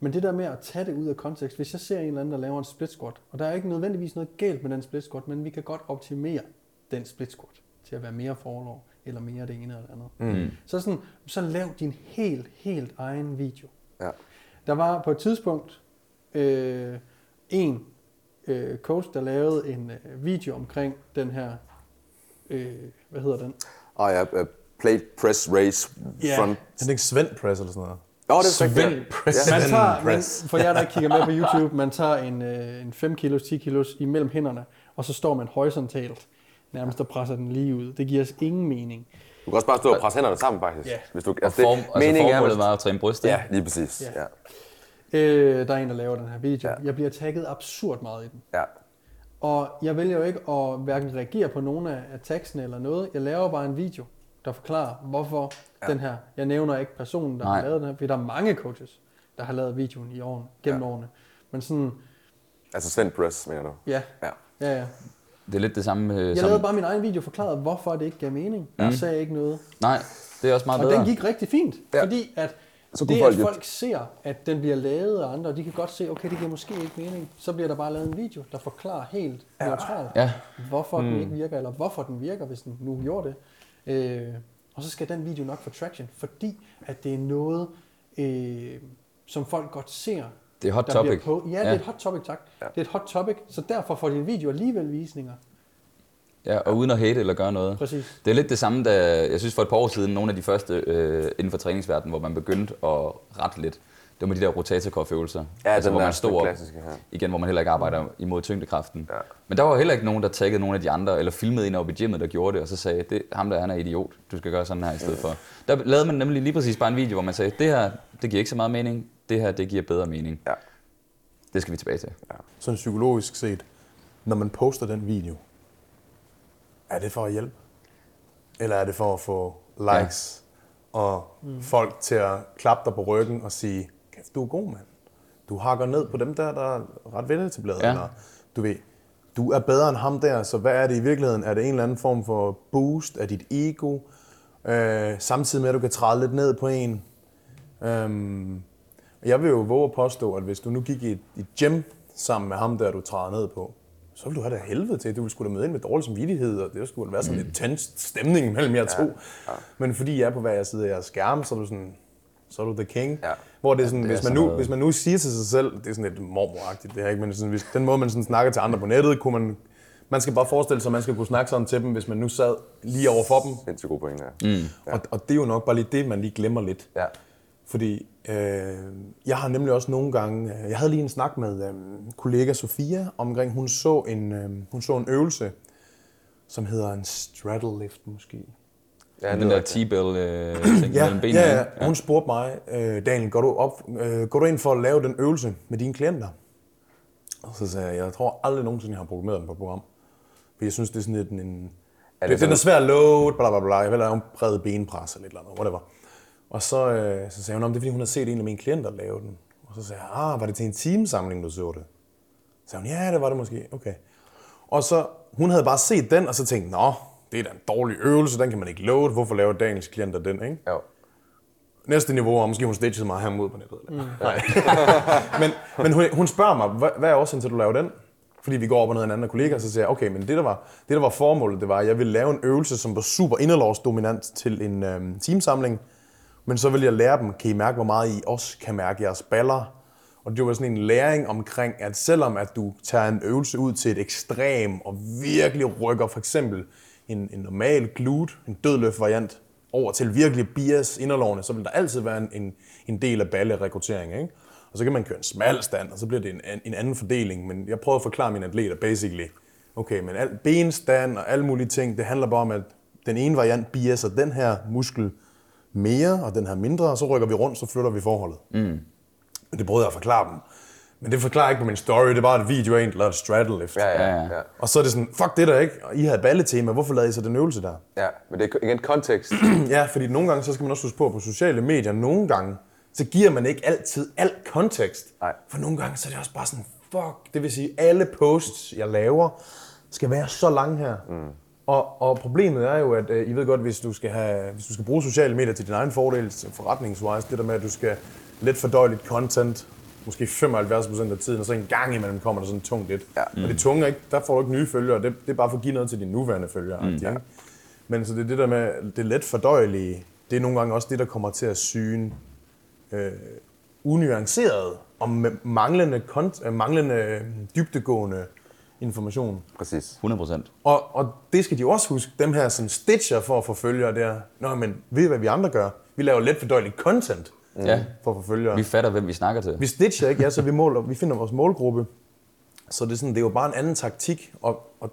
Men det der med at tage det ud af kontekst, hvis jeg ser en eller anden, der laver en split squat, og der er ikke nødvendigvis noget galt med den split squat, men vi kan godt optimere den split squat til at være mere forlov, eller mere det ene eller det andet. Mm. Så, sådan, så lav din helt, helt egen video. Ja. Der var på et tidspunkt øh, en øh, coach, der lavede en øh, video omkring den her, øh, hvad hedder den? Og ja, uh, plate press race Ja. front. Er det ikke Svend Press eller sådan noget? Åh, det er. Svend Press. Man Svend tager, man, Press. for jer, der kigger med på YouTube, man tager en, øh, en 5 kilos, 10 kilos imellem hænderne, og så står man horisontalt, nærmest og presser den lige ud. Det giver os ingen mening. Du kan også bare stå og presse hænderne sammen, faktisk. Ja. Hvis du, Og altså, form, altså meningen er, formålet hvis- var at træne brystet. Ja, lige præcis. Ja. Ja. Ja. Øh, der er en, der laver den her video. Ja. Jeg bliver tagget absurd meget i den. ja. Og jeg vælger jo ikke at hverken reagere på nogle af af teksten eller noget. Jeg laver bare en video, der forklarer, hvorfor ja. den her... Jeg nævner ikke personen, der Nej. har lavet den her, fordi der er mange coaches, der har lavet videoen i årene, gennem Ja. årene. Men sådan, Altså Svend Press, mener du? ja, Ja. ja, ja. Det er lidt det samme. Øh, Jeg som, lavede bare min egen video og forklarede, hvorfor det ikke gav mening. Jeg sagde ikke noget. Nej, det er også meget Og bedre. den gik rigtig fint, ja. fordi at Så det, kunne folk at jo- folk ser, at den bliver lavet af andre, og de kan godt se, okay, det giver måske ikke mening, så bliver der bare lavet en video, der forklarer helt ja. neutralt, Ja. hvorfor mm. den ikke virker, eller hvorfor den virker, hvis den nu gjorde det. Øh, og så skal den video nok få traction, fordi at det er noget, øh, som folk godt ser. Det er hot der topic. Bliver på. Ja, ja, det Ja. er et hot topic, tak. Ja. Det er et hot topic, så derfor får din video alligevel visninger. Ja, og uden at hate eller gøre noget. Præcis. Det er lidt det samme, da jeg synes for et par år siden, nogle af de første øh, inden for træningsverdenen, hvor man begyndte at rette lidt. Det var med de der rotatorkoføvelser. Ja, altså, hvor der man stod op, klassiske her. igen, hvor man heller ikke arbejder imod tyngdekraften. Ja. Men der var heller ikke nogen, der taggede nogle af de andre, eller filmede en oppe i gymmet, der gjorde det, og så sagde, det ham der, han er idiot, du skal gøre sådan her i stedet for. Der lavede man nemlig lige præcis bare en video, hvor man sagde, det her, det giver ikke så meget mening, det her, det giver bedre mening. Ja. Det skal vi tilbage til. Sådan psykologisk set, når man poster den video, er det for at hjælpe? Eller er det for at få likes ja. og mm. folk til at klappe dig på ryggen og sige, kæft, du er god, mand. Du hakker ned på dem der, der er ret veletableret. Ja. Eller, du ved, du er bedre end ham der, så hvad er det i virkeligheden? Er det en eller anden form for boost af dit ego? Øh, samtidig med, at du kan træde lidt ned på en. Øhm, jeg vil jo våge at påstå, at hvis du nu gik i et, i et gym sammen med ham der, du træder ned på, så vil du have det helvede til. Du ville skulle da møde ind med dårlig samvittighed, og det skulle være sådan lidt tændt stemning mellem jer to. Ja, ja. Men fordi jeg er på hver side af jeres skærm, så er du sådan, så er du the king. Ja. Hvor det er sådan, det er hvis, man sådan nu, noget- hvis man nu siger til sig selv, det er sådan lidt mormoragtigt det her, ikke? men sådan, hvis, den måde man sådan snakker til andre på nettet, kunne man, man skal bare forestille sig, at man skal kunne snakke sådan til dem, hvis man nu sad lige over for dem. Sindssygt god point, ja. Mm. Ja. Og, og det er jo nok bare lige det, man lige glemmer lidt. Ja. Fordi øh, jeg har nemlig også nogle gange, øh, jeg havde lige en snak med øh, kollega Sofia omkring, hun så en, øh, hun så en øvelse, som hedder en straddle lift måske. Ja, Den det der er. T-bell øh, ting Ja, mellem benene. ja, ja. Hun spurgte mig, øh, Daniel, går du, op, øh, går du ind for at lave den øvelse med dine klienter? Og så sagde jeg, jeg tror aldrig nogensinde, jeg har programmeret den på program. For jeg synes, det er sådan lidt en... en Er det det den er svær load, bla bla bla. Jeg vil lave en bred benpres eller et eller andet, whatever. Og så, øh, så sagde hun, om det er fordi, hun har set en af mine klienter lave den. Og så sagde jeg, ah, var det til en teamsamling, du så det? Så sagde hun, ja, det var det måske. Okay. Og så, hun havde bare set den, og så tænkte, nå, det er da en dårlig øvelse, den kan man ikke load. Hvorfor laver Daniels klienter den, ikke? Jo. Næste niveau, og måske hun stagede mig her ud på nettet. Eller? Mm. Nej. men men hun, hun spørger mig, hvad, hvad er årsagen til, at du laver den? Fordi vi går op og ned af en anden kollega, og så siger jeg, okay, men det der, var, det der var formålet, det var, at jeg ville lave en øvelse, som var super inderlovsdominant til en øhm, teamsamling. Men så vil jeg lære dem, kan I mærke, hvor meget I også kan mærke jeres baller? Og det var sådan en læring omkring, at selvom at du tager en øvelse ud til et ekstrem og virkelig rykker for eksempel en, en normal glute, en dødløft variant, over til virkelig bias inderlovene, så vil der altid være en, en, en del af ballerekruttering. Ikke? Og så kan man køre en smal stand, og så bliver det en, en anden fordeling. Men jeg prøver at forklare mine atleter basically, okay, men al, benstand og alle mulige ting, det handler bare om, at den ene variant biaser den her muskel mere, og den her mindre, og så rykker vi rundt, så flytter vi forholdet. Mm. Men det prøvede jeg at forklare dem. Men det forklarer jeg ikke på min story, det er bare et video af en, der lavede et straddle lift. Ja, ja, Ja, ja. ja. Og så er det sådan, fuck det der ikke, og I havde balletema, hvorfor lavede I så den øvelse der? ja. Men det er igen kontekst. Ja, fordi nogle gange, så skal man også huske på, på sociale medier, nogle gange, så giver man ikke altid alt kontekst. Nej. For nogle gange, så er det også bare sådan, fuck, det vil sige, alle posts, jeg laver, skal være så lange her. Mm. Og, og problemet er jo, at øh, I ved godt, hvis du skal, have, hvis du skal bruge sociale medier til din egen fordel, forretningswise, det der med, at du skal let fordøjeligt content, måske 75% af tiden, og så en gang imellem kommer der sådan tungt lidt. Ja. Og det tunge, ikke, der får du ikke nye følgere, det, det er bare for at give noget til dine nuværende følgere. Mm. Ja. Men så det er det der med, det let fordøjelige, det er nogle gange også det, der kommer til at syne øh, unuanceret og manglende, kont- øh, manglende øh, dybdegående information. Præcis. 100 procent. Og, og det skal de også huske, dem her som stitcher for at få følgere der. Nå, men ved I, hvad vi andre gør? Vi laver let fordøjeligt content Ja, for at få følgere. vi fatter, hvem vi snakker til. Vi stitcher ikke, ja, så vi, måler, vi finder vores målgruppe. Så det er, sådan, det er jo bare en anden taktik, og, og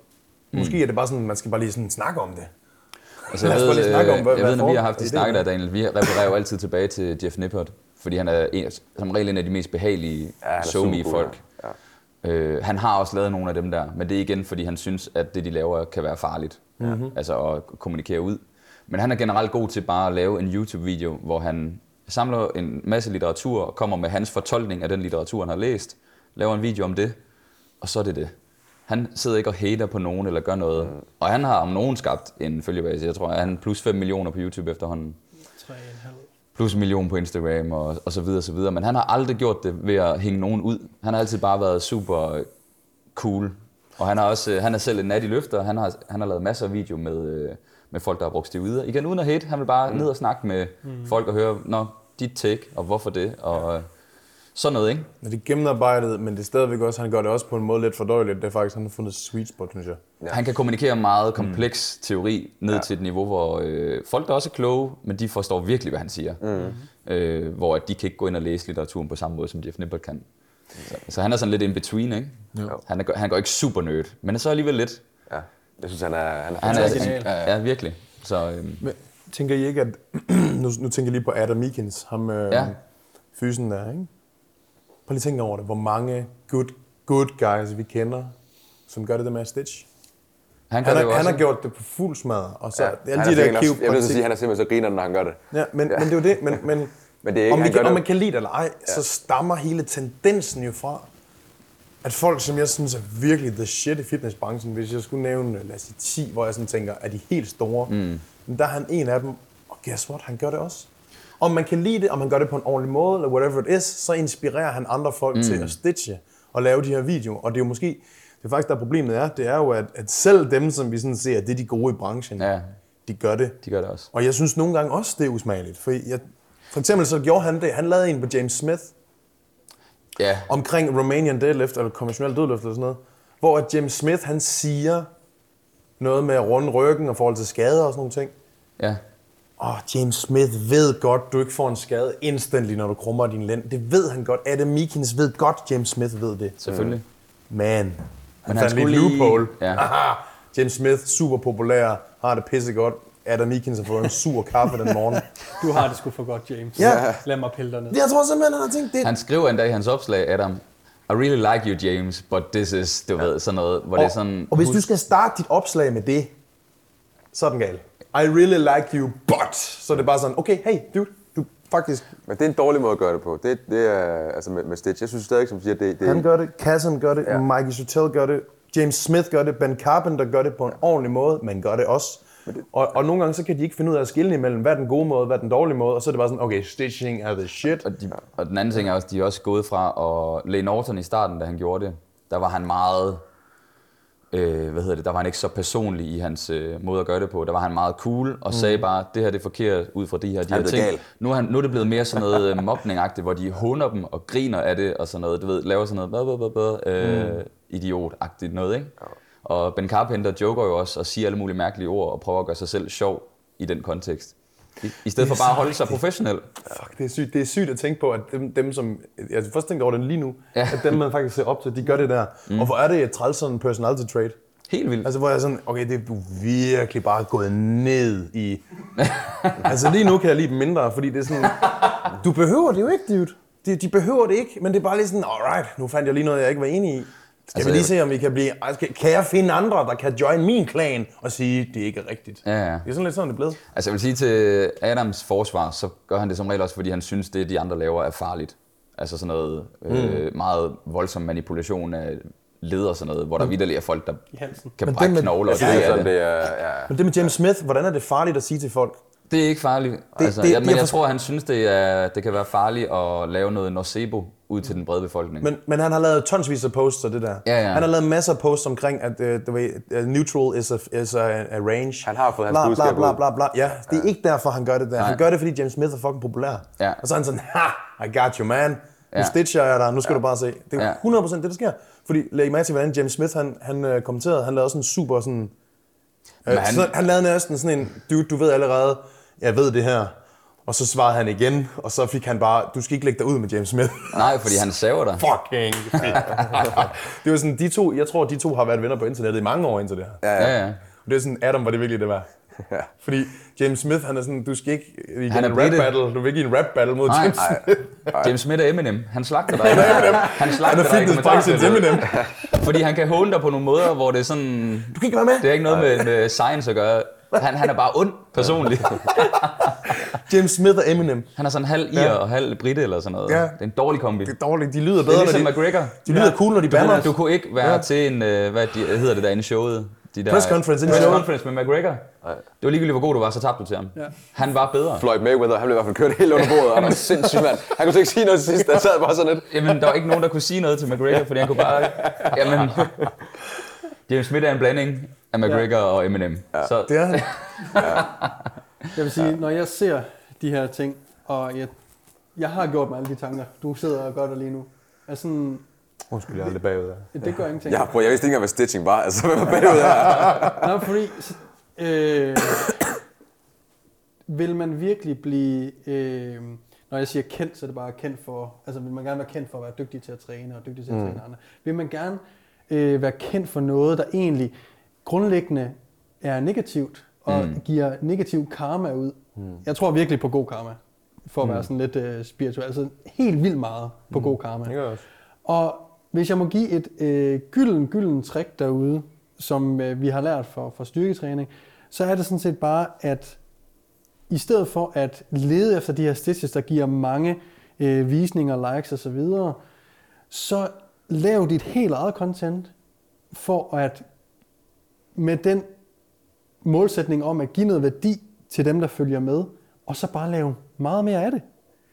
mm. måske er det bare sådan, man skal bare lige sådan snakke om det. Altså, jeg ved, lige snakke om, hvad- jeg ved, når vi har haft de snakker der. Daniel, vi refererer jo altid tilbage til Jeff Nippert, fordi han er en, som regel en af de mest behagelige show me folk. Øh, han har også lavet nogle af dem der, men det er igen, fordi han synes, at det, de laver, kan være farligt. Mm-hmm. Altså at kommunikere ud. Men han er generelt god til bare at lave en YouTube-video, hvor han samler en masse litteratur og kommer med hans fortolkning af den litteratur, han har læst, laver en video om det, og så er det det. Han sidder ikke og hater på nogen eller gør noget. Mm. Og han har om nogen skabt en følgebase. Jeg tror, at han plus 5 millioner på YouTube efterhånden. 3,5. Plus en million på Instagram og, og så videre, så videre. Men han har aldrig gjort det ved at hænge nogen ud. Han har altid bare været super cool. Og han har også, øh, han er selv en nattig løfter. Han har, han har lavet masser af video med, øh, med folk, der har brugt steroider. Igen uden at hate. Han vil bare mm. ned og snakke med mm. folk og høre, nå, dit take, og hvorfor det, og øh, sådan noget, ikke? Men det er gennemarbejdet, men det er stadigvæk også, han gør det også på en måde lidt fordøjeligt. Det er faktisk, han har fundet sweet spot, synes jeg. Ja. Han kan kommunikere meget kompleks mm. teori ned ja. til et niveau, hvor øh, folk der også er kloge, men de forstår virkelig, hvad han siger. Mm. Øh, hvor de kan ikke gå ind og læse litteraturen på samme måde, som Jeff Nippert kan. Så, så han er sådan lidt in between, ikke? Ja. Han, er, han går ikke super nerd, men er så alligevel lidt. Ja. Jeg synes, han er, han er, Han er, fantastisk. han, ja, virkelig. Så øhm, Men tænker I ikke, at... nu, nu tænker jeg lige på Adam Meekins, ham øh, Ja. fysen der, ikke? Prøv lige at tænke over det. Hvor mange good, good guys vi kender, som gør det der med stitch. han Han det har, han også. har gjort det på fuld smadre, og så Ja, han alle er de der cube Jeg vil sige, han er simpelthen så griner, når han gør det. Ja, men, ja. men det er jo det. Men, men, Men det er ikke, om, vi, han kan- om det- man kan lide det eller ej, ja. så stammer hele tendensen jo fra, at folk, som jeg synes er virkelig the shit i fitnessbranchen, hvis jeg skulle nævne, lad os sige 10, hvor jeg sådan tænker, er de helt store, mm. men der er han en af dem, og guess what, han gør det også. Om man kan lide det, om han gør det på en ordentlig måde, eller whatever it is, så inspirerer han andre folk mm. til at stitche og lave de her videoer. Og det er jo måske, det er faktisk der problemet er, det er jo, at, at selv dem, som vi sådan ser, det er de gode i branchen, Ja. de gør det. De gør det også. Og jeg synes nogle gange også, det er usmageligt. For, jeg, for eksempel så gjorde han det, han lavede en på James Smith, Ja, omkring Romanian deadlift, eller konventionel dødløft eller sådan noget, hvor at James Smith, han siger noget med at runde ryggen og forhold til skader og sådan nogle ting. ja. Åh, James Smith ved godt, du ikke får en skade instantly, når du krummer din lænd. Det ved han godt. Adam Meekins ved godt, James Smith ved det. Selvfølgelig. Man, han, han fandt lige loophole. Ja. Aha, James Smith, super populær, har det pisse godt. Adam Meekins har fået en sur kaffe den morgen. Du har det sgu for godt, James. Ja. Lad mig pille dig ned. Jeg tror simpelthen, han har tænkt, det, Han skriver endda i hans opslag, Adam, I really like you, James, but this is, du ja. ved, sådan noget, hvor det er sådan... Og hvis du skal starte dit opslag med det, så er den gal. I really like you, but... Så er det bare sådan, okay, hey, dude, du faktisk... Men det er en dårlig måde at gøre det på. Det, det er, altså med, med Stitch. Jeg synes stadig, som siger, det, det Han gør det, Kassen gør det, Ja. Mikey Sotel gør det, James Smith gør det, Ben Carpenter gør det på en ordentlig måde, men gør det også. Og, og nogle gange så kan de ikke finde ud af at skille imellem, hvad er den gode måde, hvad er den dårlige måde, og så er det bare sådan, okay, stitching er the shit. Og, de, og den anden ting er også, de er også gået fra, og Lane Norton i starten, da han gjorde det, der var han meget, øh, hvad hedder det, der var han ikke så personlig i hans øh, måde at gøre det på. Der var han meget cool og sagde bare, det her det er forkert ud fra de her, de er her ting. gal. Nu er, han, nu er det blevet mere sådan noget øh, mobning hvor de hunder dem og griner af det og sådan noget. Du ved, laver sådan noget, blah, blah, blah, blah, øh, idiot-agtigt noget, ikke? Og Ben Carpenter joker jo også og siger alle mulige mærkelige ord og prøver at gøre sig selv sjov i den kontekst. I, i stedet for bare at holde sig professionel. Fuck, det er sygt. Det er sygt at tænke på, at dem, dem som... Jeg har først tænkt over det lige nu, Ja. ja. at dem, man faktisk ser op til, de gør det der. Mm. Og hvor er det et træls sådan personality trait? Helt vildt. Altså, hvor jeg er sådan, okay, det er du virkelig bare gået ned i... altså, lige nu kan jeg lide dem mindre, fordi det er sådan... Du behøver det jo ikke, dude. De, de behøver det ikke, men det er bare lige sådan, alright, nu fandt jeg lige noget, jeg ikke var enig i. Skal Altså, altså, vi lige jeg- se, om vi kan blive... kan jeg finde andre, der kan join min klan og sige, det ikke er rigtigt? Ja, ja. Det er sådan lidt sådan, det er blevet. Altså jeg vil sige til Adams forsvar, så gør han det som regel også, fordi han synes, det de andre laver er farligt. Altså sådan noget øh, meget voldsom manipulation af led og sådan noget, hvor der vidderligt er folk, der kan Men brække knogler det. det er, ja. Men det med James Smith, hvordan er det farligt at sige til folk, Det er ikke farligt. Det, altså, det- ja, men jeg jeg, tror, han synes, det, er, det kan være farligt at lave noget nocebo ud til den brede befolkning. Men, men han har lavet tonsvis af posts og det der. Ja, ja. Han har lavet masser af posts omkring, at uh, uh, neutral is a, is a, a range. Han har fået hans bla, bla, bla, bla, bla. Ja, det er ikke derfor, han gør det der. Han Nej. gør det, fordi James Smith er fucking populær. Ja. Og så er han sådan, ha, I got you, man. Nu Ja. stitcher jeg dig, nu skal du bare se. Det er Ja. 100% det, der sker. Fordi læg mærke til, hvordan James Smith, han, han uh, kommenterede, han lavede sådan en super sådan... Uh, han- han... Så, han lavede næsten sådan en, dude, du ved allerede, jeg ved det her. Og så svarede han igen, og så fik han bare, du skal ikke lægge dig ud med James Smith. Nej, fordi han saver dig. Fucking Det var sådan, de to, jeg tror, de to har været venner på internettet i mange år indtil det her. Ja, ja. Og det er sådan, Adam, var det virkelig det var? Fordi James Smith, han er sådan, du skal ikke i Han er en rap brite. battle, du vil ikke i en rap battle mod Nej. James Smith. James Smith er Eminem. Han slagter dig. han Han slagter er dig i fitnessbranchens kommentarfeltet. Eminem. Fordi han kan håne dig på nogle måder, hvor det er sådan... Du kan ikke være med. Det er ikke noget med, med science at gøre. Han, han er bare ond personligt. James Smith og Eminem. Han er sådan halv ir og halv britte eller sådan noget. Ja. Det er en dårlig kombi. Det er dårligt, de lyder Det bedre, er ligesom når de, McGregor. de lyder cool, når de Du, bander. kunne- du kunne ikke være Ja. ja. til en, øh, hvad de, hedder det der inde i showet? De der, Press conference press conference med McGregor. Det var ligegyldigt, hvor god du var, så tabte du til ham. Ja. Han var bedre. Floyd Mayweather, han blev i hvert fald kørt helt under bordet, og han var sindssygt mand. Han kunne så ikke sige noget til sidst, han sad bare sådan lidt. Jamen, der var ikke nogen, der kunne sige noget til McGregor, fordi han kunne bare... Jamen, James Smith er en blanding af McGregor ja. og Eminem. Ja. Så Det er han. Jeg vil sige, når jeg ser de her ting, og jeg, jeg har gjort mig alle de tanker, du sidder og gør det lige nu, er sådan, Undskyld, jeg er lidt bagud her. det gør ingenting. Ja, prøv, jeg vidste ikke engang, hvad stitching var. Altså, hvad var bagud her? Nå, fordi, øh, vil man virkelig blive, øh, når jeg siger kendt, så er det bare kendt for, altså vil man gerne være kendt for at være dygtig til at træne og dygtig til at mm. træne andre. Vil man gerne øh, være kendt for noget, der egentlig grundlæggende er negativt og mm. giver negativ karma ud. Mm. Jeg tror virkelig på god karma, for at være sådan lidt øh, spirituel. Altså helt vildt meget på mm. god karma. Det også. Og hvis jeg må give et øh, gylden, gylden trick derude, som øh, vi har lært for, for styrketræning, så er det sådan set bare, at i stedet for at lede efter de her stitches, der giver mange øh, visninger, likes osv., så, så lav dit helt eget content for at med den målsætning om at give noget værdi til dem, der følger med, og så bare lave meget mere af det.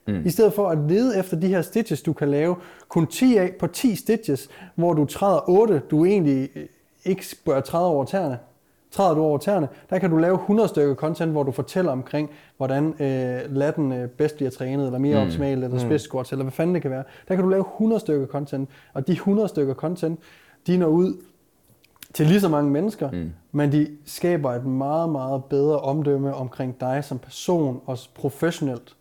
Mm. I stedet for at lede efter de her stitches, du kan lave kun 10 af på 10 stitches, hvor du træder 8, du egentlig øh, ikke bør træde over tæerne. Træder du over tæerne, der kan du lave 100 stykker content, hvor du fortæller omkring, hvordan øh, latten øh, bedst bliver trænet, eller mere mm. optimalt, eller spids squats, eller hvad fanden det kan være. Der kan du lave 100 stykker content, og de 100 stykker content, de når ud til lige så mange mennesker, mm. men de skaber et meget, meget bedre omdømme omkring dig som person, og professionelt.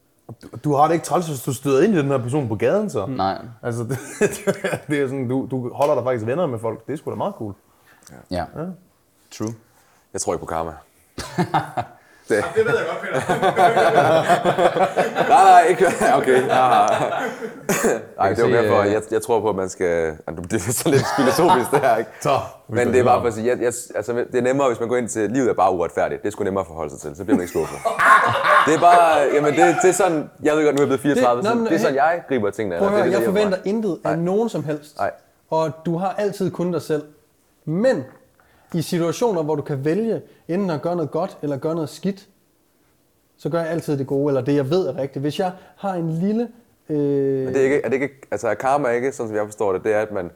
Du har det ikke træls, hvis du støder ind i den her person på gaden, så. nej. Altså, det, det er sådan, du, du holder dig faktisk venner med folk. Det er sgu da meget cool. Ja. True. Jeg tror ikke på karma. det. Det ved jeg godt, Peter. Nej, nej, ikke. Okay. Ja. Nej, det var mere for, øh, jeg, jeg tror på, at man skal... Det er så lidt filosofisk, det her, ikke? Så, Men det er bare for at sige, jeg, jeg, altså, det er nemmere, hvis man går ind til, livet er bare uretfærdigt. Det er sgu nemmere at forholde sig til, så bliver man ikke skuffet. Det er bare, jamen det, det er sådan, jeg ved godt, nu er jeg blevet 34, Det- så men det er sådan, jeg griber tingene. Prøv at høre, det jeg forventer intet af nogen som helst. Nej. Og du har altid kun dig selv. Men i situationer, hvor du kan vælge enten at gøre noget godt eller gøre noget skidt, så gør jeg altid det gode, eller det jeg ved er rigtigt. Hvis jeg har en lille... Øh, Men det er, ikke, er det ikke, altså er karma ikke, sådan som jeg forstår det, det er, at man,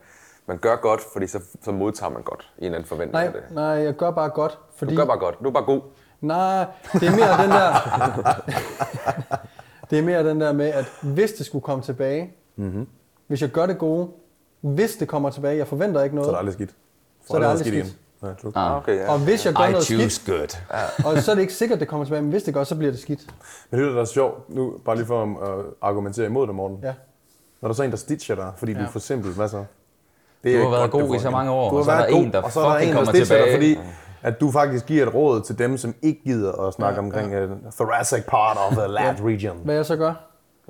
man gør godt, fordi så, så modtager man godt i en eller anden forventning nej, af det. nej, jeg gør bare godt, fordi... Du gør bare godt. Du er bare god. Nej, det er mere den der... det er mere den der med, at hvis det skulle komme tilbage, mm-hmm. hvis jeg gør det gode, hvis det kommer tilbage, jeg forventer ikke noget, Så er det aldrig skidt. Så er det aldrig skidt. True. Ah, okay, ja. og hvis jeg gør I noget choose skidt, good. og så er det ikke sikkert, det kommer tilbage, men hvis det gør, så bliver det skidt. Men det der er sjovt, nu bare lige for at argumentere imod dig, Morten. Ja. Når der er så en, der stitcher dig, fordi ja. du Ja. er for simpel, hvad så? Det Du ikke har været godt, det god i så mange år, Du og har så er der god, en, der og så er der en, der kommer stitcher dig, tilbage. fordi at du faktisk giver et råd til dem, som ikke gider at snakke ja, omkring ja. thoracic part of the lat region. Hvad jeg så gør?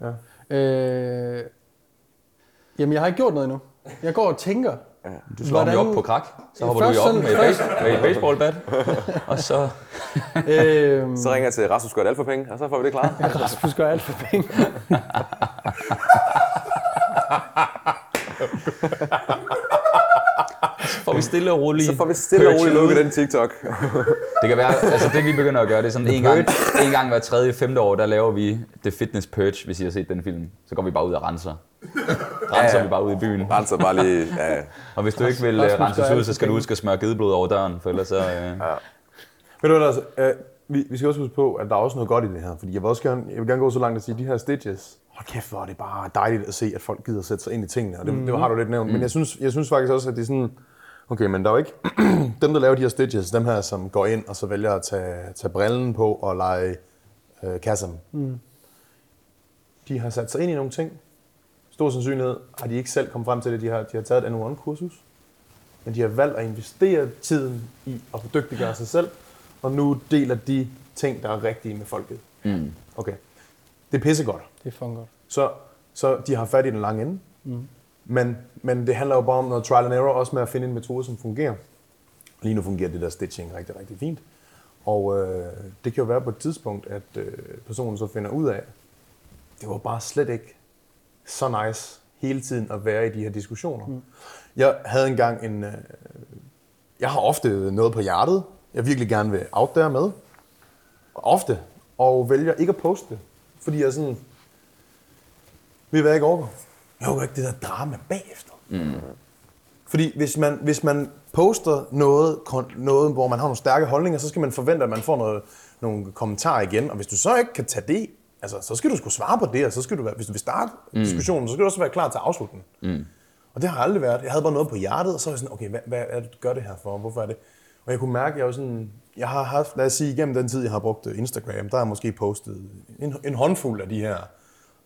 Ja. Øh, jamen, jeg har ikke gjort noget endnu. Jeg går og tænker. Du slår jo op på krak, så hopper du Først jo op sådan- med, base, med et baseballbat, og så... Øh, Så ringer jeg til Rasmus Godt alt for penge, og så får vi det klaret. Rasmus gør alt for penge. får får vi stille og roligt. Så får vi stille og roligt lukket den TikTok. Det kan være, altså det vi begynder at gøre, det er sådan en gang, en gang hver tredje, femte år, der laver vi The Fitness Purge, hvis I har set den film. Så går vi bare ud og renser. Renser Ja, ja. vi bare ud i byen. Renser bare lige... Ja, Og hvis du ikke vil Rasmus øh, renses ud, så skal du huske at smøre gedeblod over døren, for ellers så... Øh, Ved du hvad, altså, vi, vi skal også huske på, at der er også noget godt i det her. Fordi jeg vil også gerne, jeg vil gerne gå så langt at sige, at de her stitches, hold kæft, hvor er det bare dejligt at se, at folk gider sætte sig ind i tingene. Og det, mm. det har du lidt nævnt. Mm. Men jeg synes, jeg synes faktisk også, at det er sådan, okay, men der er jo ikke, dem der laver de her stitches, dem her, som går ind og så vælger at tage, tage brillen på og lege øh, kassen. Mm. De har sat sig ind i nogle ting. Stor sandsynlighed har de ikke selv kommet frem til det. De har, de har taget et N1-kursus. Men de har valgt at investere tiden i at fordygtiggøre sig selv, og nu deler de ting, der er rigtige med folket. mm. Okay. Det er pissegodt. Det er fucking godt. Så, så de har fat i den lange ende. Mm. Men, men det handler jo bare om noget trial and error, også med at finde en metode, som fungerer. Lige nu fungerer det der stitching rigtig, rigtig fint. Og øh, det kan jo være på et tidspunkt, at øh, personen så finder ud af, det var bare slet ikke så nice hele tiden at være i de her diskussioner. Mm. Jeg havde engang en... Øh, jeg har ofte noget på hjertet, jeg virkelig gerne vil out there med. Ofte. Og vælger ikke at poste det. Fordi jeg sådan... Ved I hvad jeg ikke overgår? Jeg overgår ikke det der drama bagefter. Mm. Fordi hvis man, hvis man poster noget, noget, hvor man har nogle stærke holdninger, så skal man forvente, at man får noget, nogle kommentarer igen. Og hvis du så ikke kan tage det, altså, så skal du skulle svare på det, og så skal du være, hvis du vil starte mm. diskussionen, så skal du også være klar til at afslutte den. Mm. Og det har aldrig været. Jeg havde bare noget på hjertet, og så var jeg sådan, okay, hvad, hvad er det, du gør det her for? Hvorfor er det? Og jeg kunne mærke, at jeg var sådan, jeg har haft, lad os sige, igennem den tid, jeg har brugt øh, Instagram, der har jeg måske postet en, en håndfuld af de her,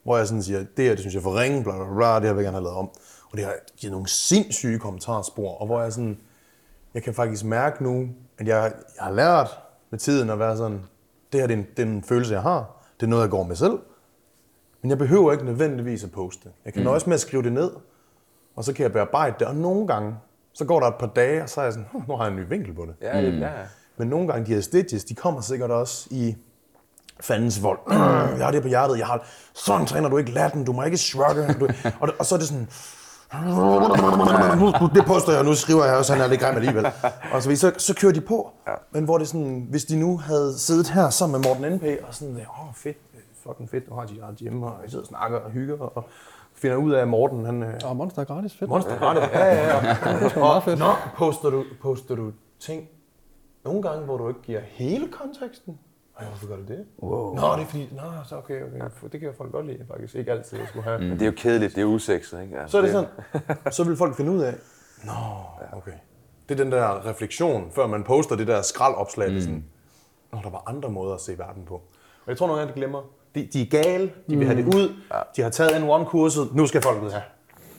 hvor jeg sådan siger, det her, det synes jeg er for ringe, bla, bla, bla, det her vil jeg gerne have lavet om. Og det har givet nogle sindssyge kommentarspor, og hvor jeg sådan, jeg kan faktisk mærke nu, at jeg, jeg har lært med tiden at være sådan, det her det er, en, det er en følelse, jeg har, det er noget, jeg går med selv, men jeg behøver ikke nødvendigvis at poste. Jeg kan mm. nøjes med at skrive det ned, og så kan jeg bearbejde det, og nogle gange, så går der et par dage, og så er jeg sådan, "Hm, nu har jeg en ny vinkel på det. Ja, det, ja. Men nogle gange, de her stitches, de kommer sikkert også i fandens vold. Jeg har det på hjertet, jeg har, sådan træner du ikke latten, du må ikke shrugge. Du, og, og så er det sådan, nu, det poster jeg, og nu skriver jeg også, han er lidt grim alligevel. Og så, så, så kører de på. Men hvor det er sådan, hvis de nu havde siddet her sammen med Morten NP, og sådan, åh oh, fedt, fucking fedt, nu har de eget hjemme, og I sidder og snakker og hygger, og finder ud af, at Morten, han, øh, Og Monster er gratis, fedt. Monster gratis. Ja, ja, ja. Det er meget fedt. Nå, poster du, poster du ting nogle gange, hvor du ikke giver hele konteksten? Ej, hvorfor gør du det? Wow. Nå, det er fordi, nå, så okay, okay. Det kan folk godt lide, faktisk. Ikke altid, jeg skulle have. Mm. Men det er jo kedeligt, det er usekset, ikke? Ja, Så er det sådan, så vil folk finde ud af, nå, okay. Det er den der refleksion, før man poster det der skraldopslag. Mm. Sådan, nå, der var andre måder at se verden på. Og jeg tror, nogle af de glemmer, de, de er gale, de vil have det ud, de har taget N1-kurset, nu skal folket have.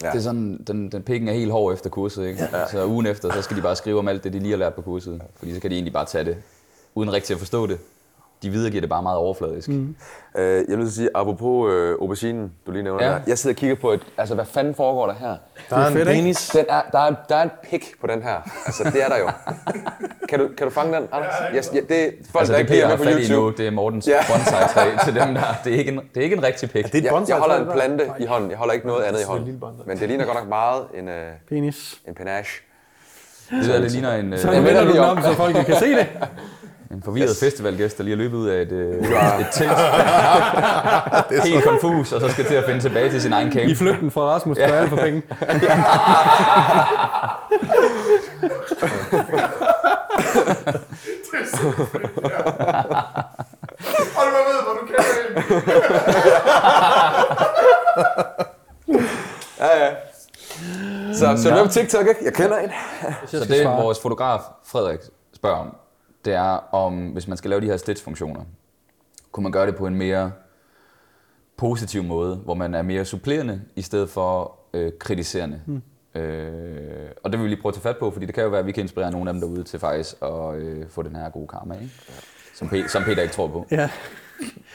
Ja. Det er sådan, den, den pikken er helt hård efter kurset, ikke? Ja. Så ugen efter, så skal de bare skrive om alt det, de lige har lært på kurset. Fordi så kan de egentlig bare tage det, uden rigtig at forstå det. De videregiver det bare meget overfladisk. Mm. Øh, jeg vil sige, apropos øh, auberginen, du lige nævner Ja. ja. der. Jeg sidder og kigger på et, altså hvad fanden foregår der her? Der er en fedt, ikke? penis. Den er, der, er, der er en pik på den her. Altså, det er der jo. Kan du, kan du fange den, Anders? Yes, ja, det er folk, Altså der det ikke bliver med på i nu, YouTube. det er Mortens Ja. bonsai-træ til dem der. Det er ikke en, det er ikke en rigtig pik. Det er et Jeg, holder en plante i hånden. Jeg holder ikke noget andet i er hånden. Men det ligner godt nok meget en, øh, Penis. en panache. Det der, det ligner en, øh, Så Jeg vender du den om. om, så folk kan se det. en forvirret festivalgæst, der lige er løbet ud af et, øh, et telt. Helt konfus, og så skal til at finde tilbage til sin egen camp. I flygten fra Rasmus, der er for penge. Hold mig ved, hvor du kender en. Ja, ja. Så, så løb på TikTok, ikke? Jeg kender en. Så det, vores fotograf Frederik spørger om, det er om, hvis man skal lave de her stitch-funktioner, kunne man gøre det på en mere positiv måde, hvor man er mere supplerende, i stedet for øh, kritiserende. Mm. Øh, og det vil vi lige prøve at tage fat på, fordi det kan jo være, at vi kan inspirere nogle af dem derude til faktisk at øh, få den her gode karma, ikke? Som, Pe- som Peter ikke tror på. Ja.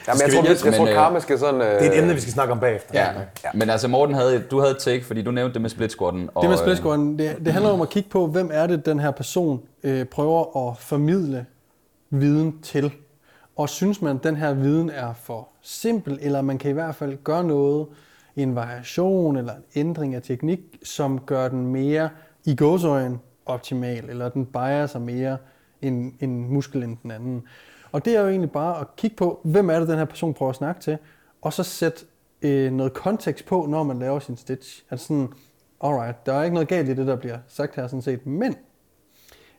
Jamen, jeg vi- tror, jeg, jeg men, tror, øh, karma skal sådan... Øh, Det er et emne, vi skal snakke om bagefter. Ja. ja. Men altså Morten, havde, du havde et take, fordi du nævnte det med split squatten. Og, Det med øh, splitscoren, det, det handler om at kigge på, hvem er det, den her person øh, prøver at formidle viden til. Og synes man, at den her viden er for simpel, eller man kan i hvert fald gøre noget, en variation eller en ændring af teknik, som gør den mere i gåsøjen optimal, eller den bias sig mere en, en muskel end den anden. Og det er jo egentlig bare at kigge på, hvem er det, den her person prøver at snakke til, og så sætte øh, noget kontekst på, når man laver sin stitch. Altså sådan, alright, der er ikke noget galt i det, der bliver sagt her sådan set, men,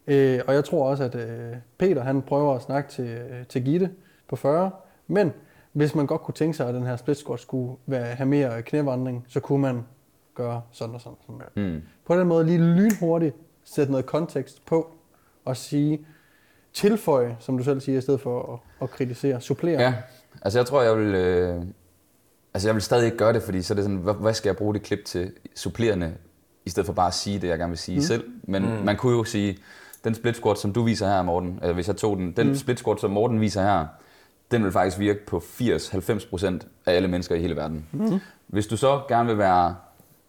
øh, og jeg tror også, at øh, Peter, han prøver at snakke til, øh, til Gitte på 40, men hvis man godt kunne tænke sig, at den her split squat skulle være, have mere knævandring, så kunne man gøre sådan og sådan. sådan. Mm. På den måde lige lynhurtigt sætte noget kontekst på og sige, tilføje, som du selv siger, i stedet for at, at kritisere, supplere. Ja, altså jeg tror, jeg vil... Øh, altså jeg vil stadig ikke gøre det, fordi så er det sådan, hvad, hvad skal jeg bruge det klip til supplerende, i stedet for bare at sige det, jeg gerne vil sige mm. selv. Men mm. man kunne jo sige, den split squat, som du viser her, Morten, altså hvis jeg tog den, den mm. split squat, som Morten viser her, den vil faktisk virke på 80-90% af alle mennesker i hele verden. Mm. Hvis du så gerne vil være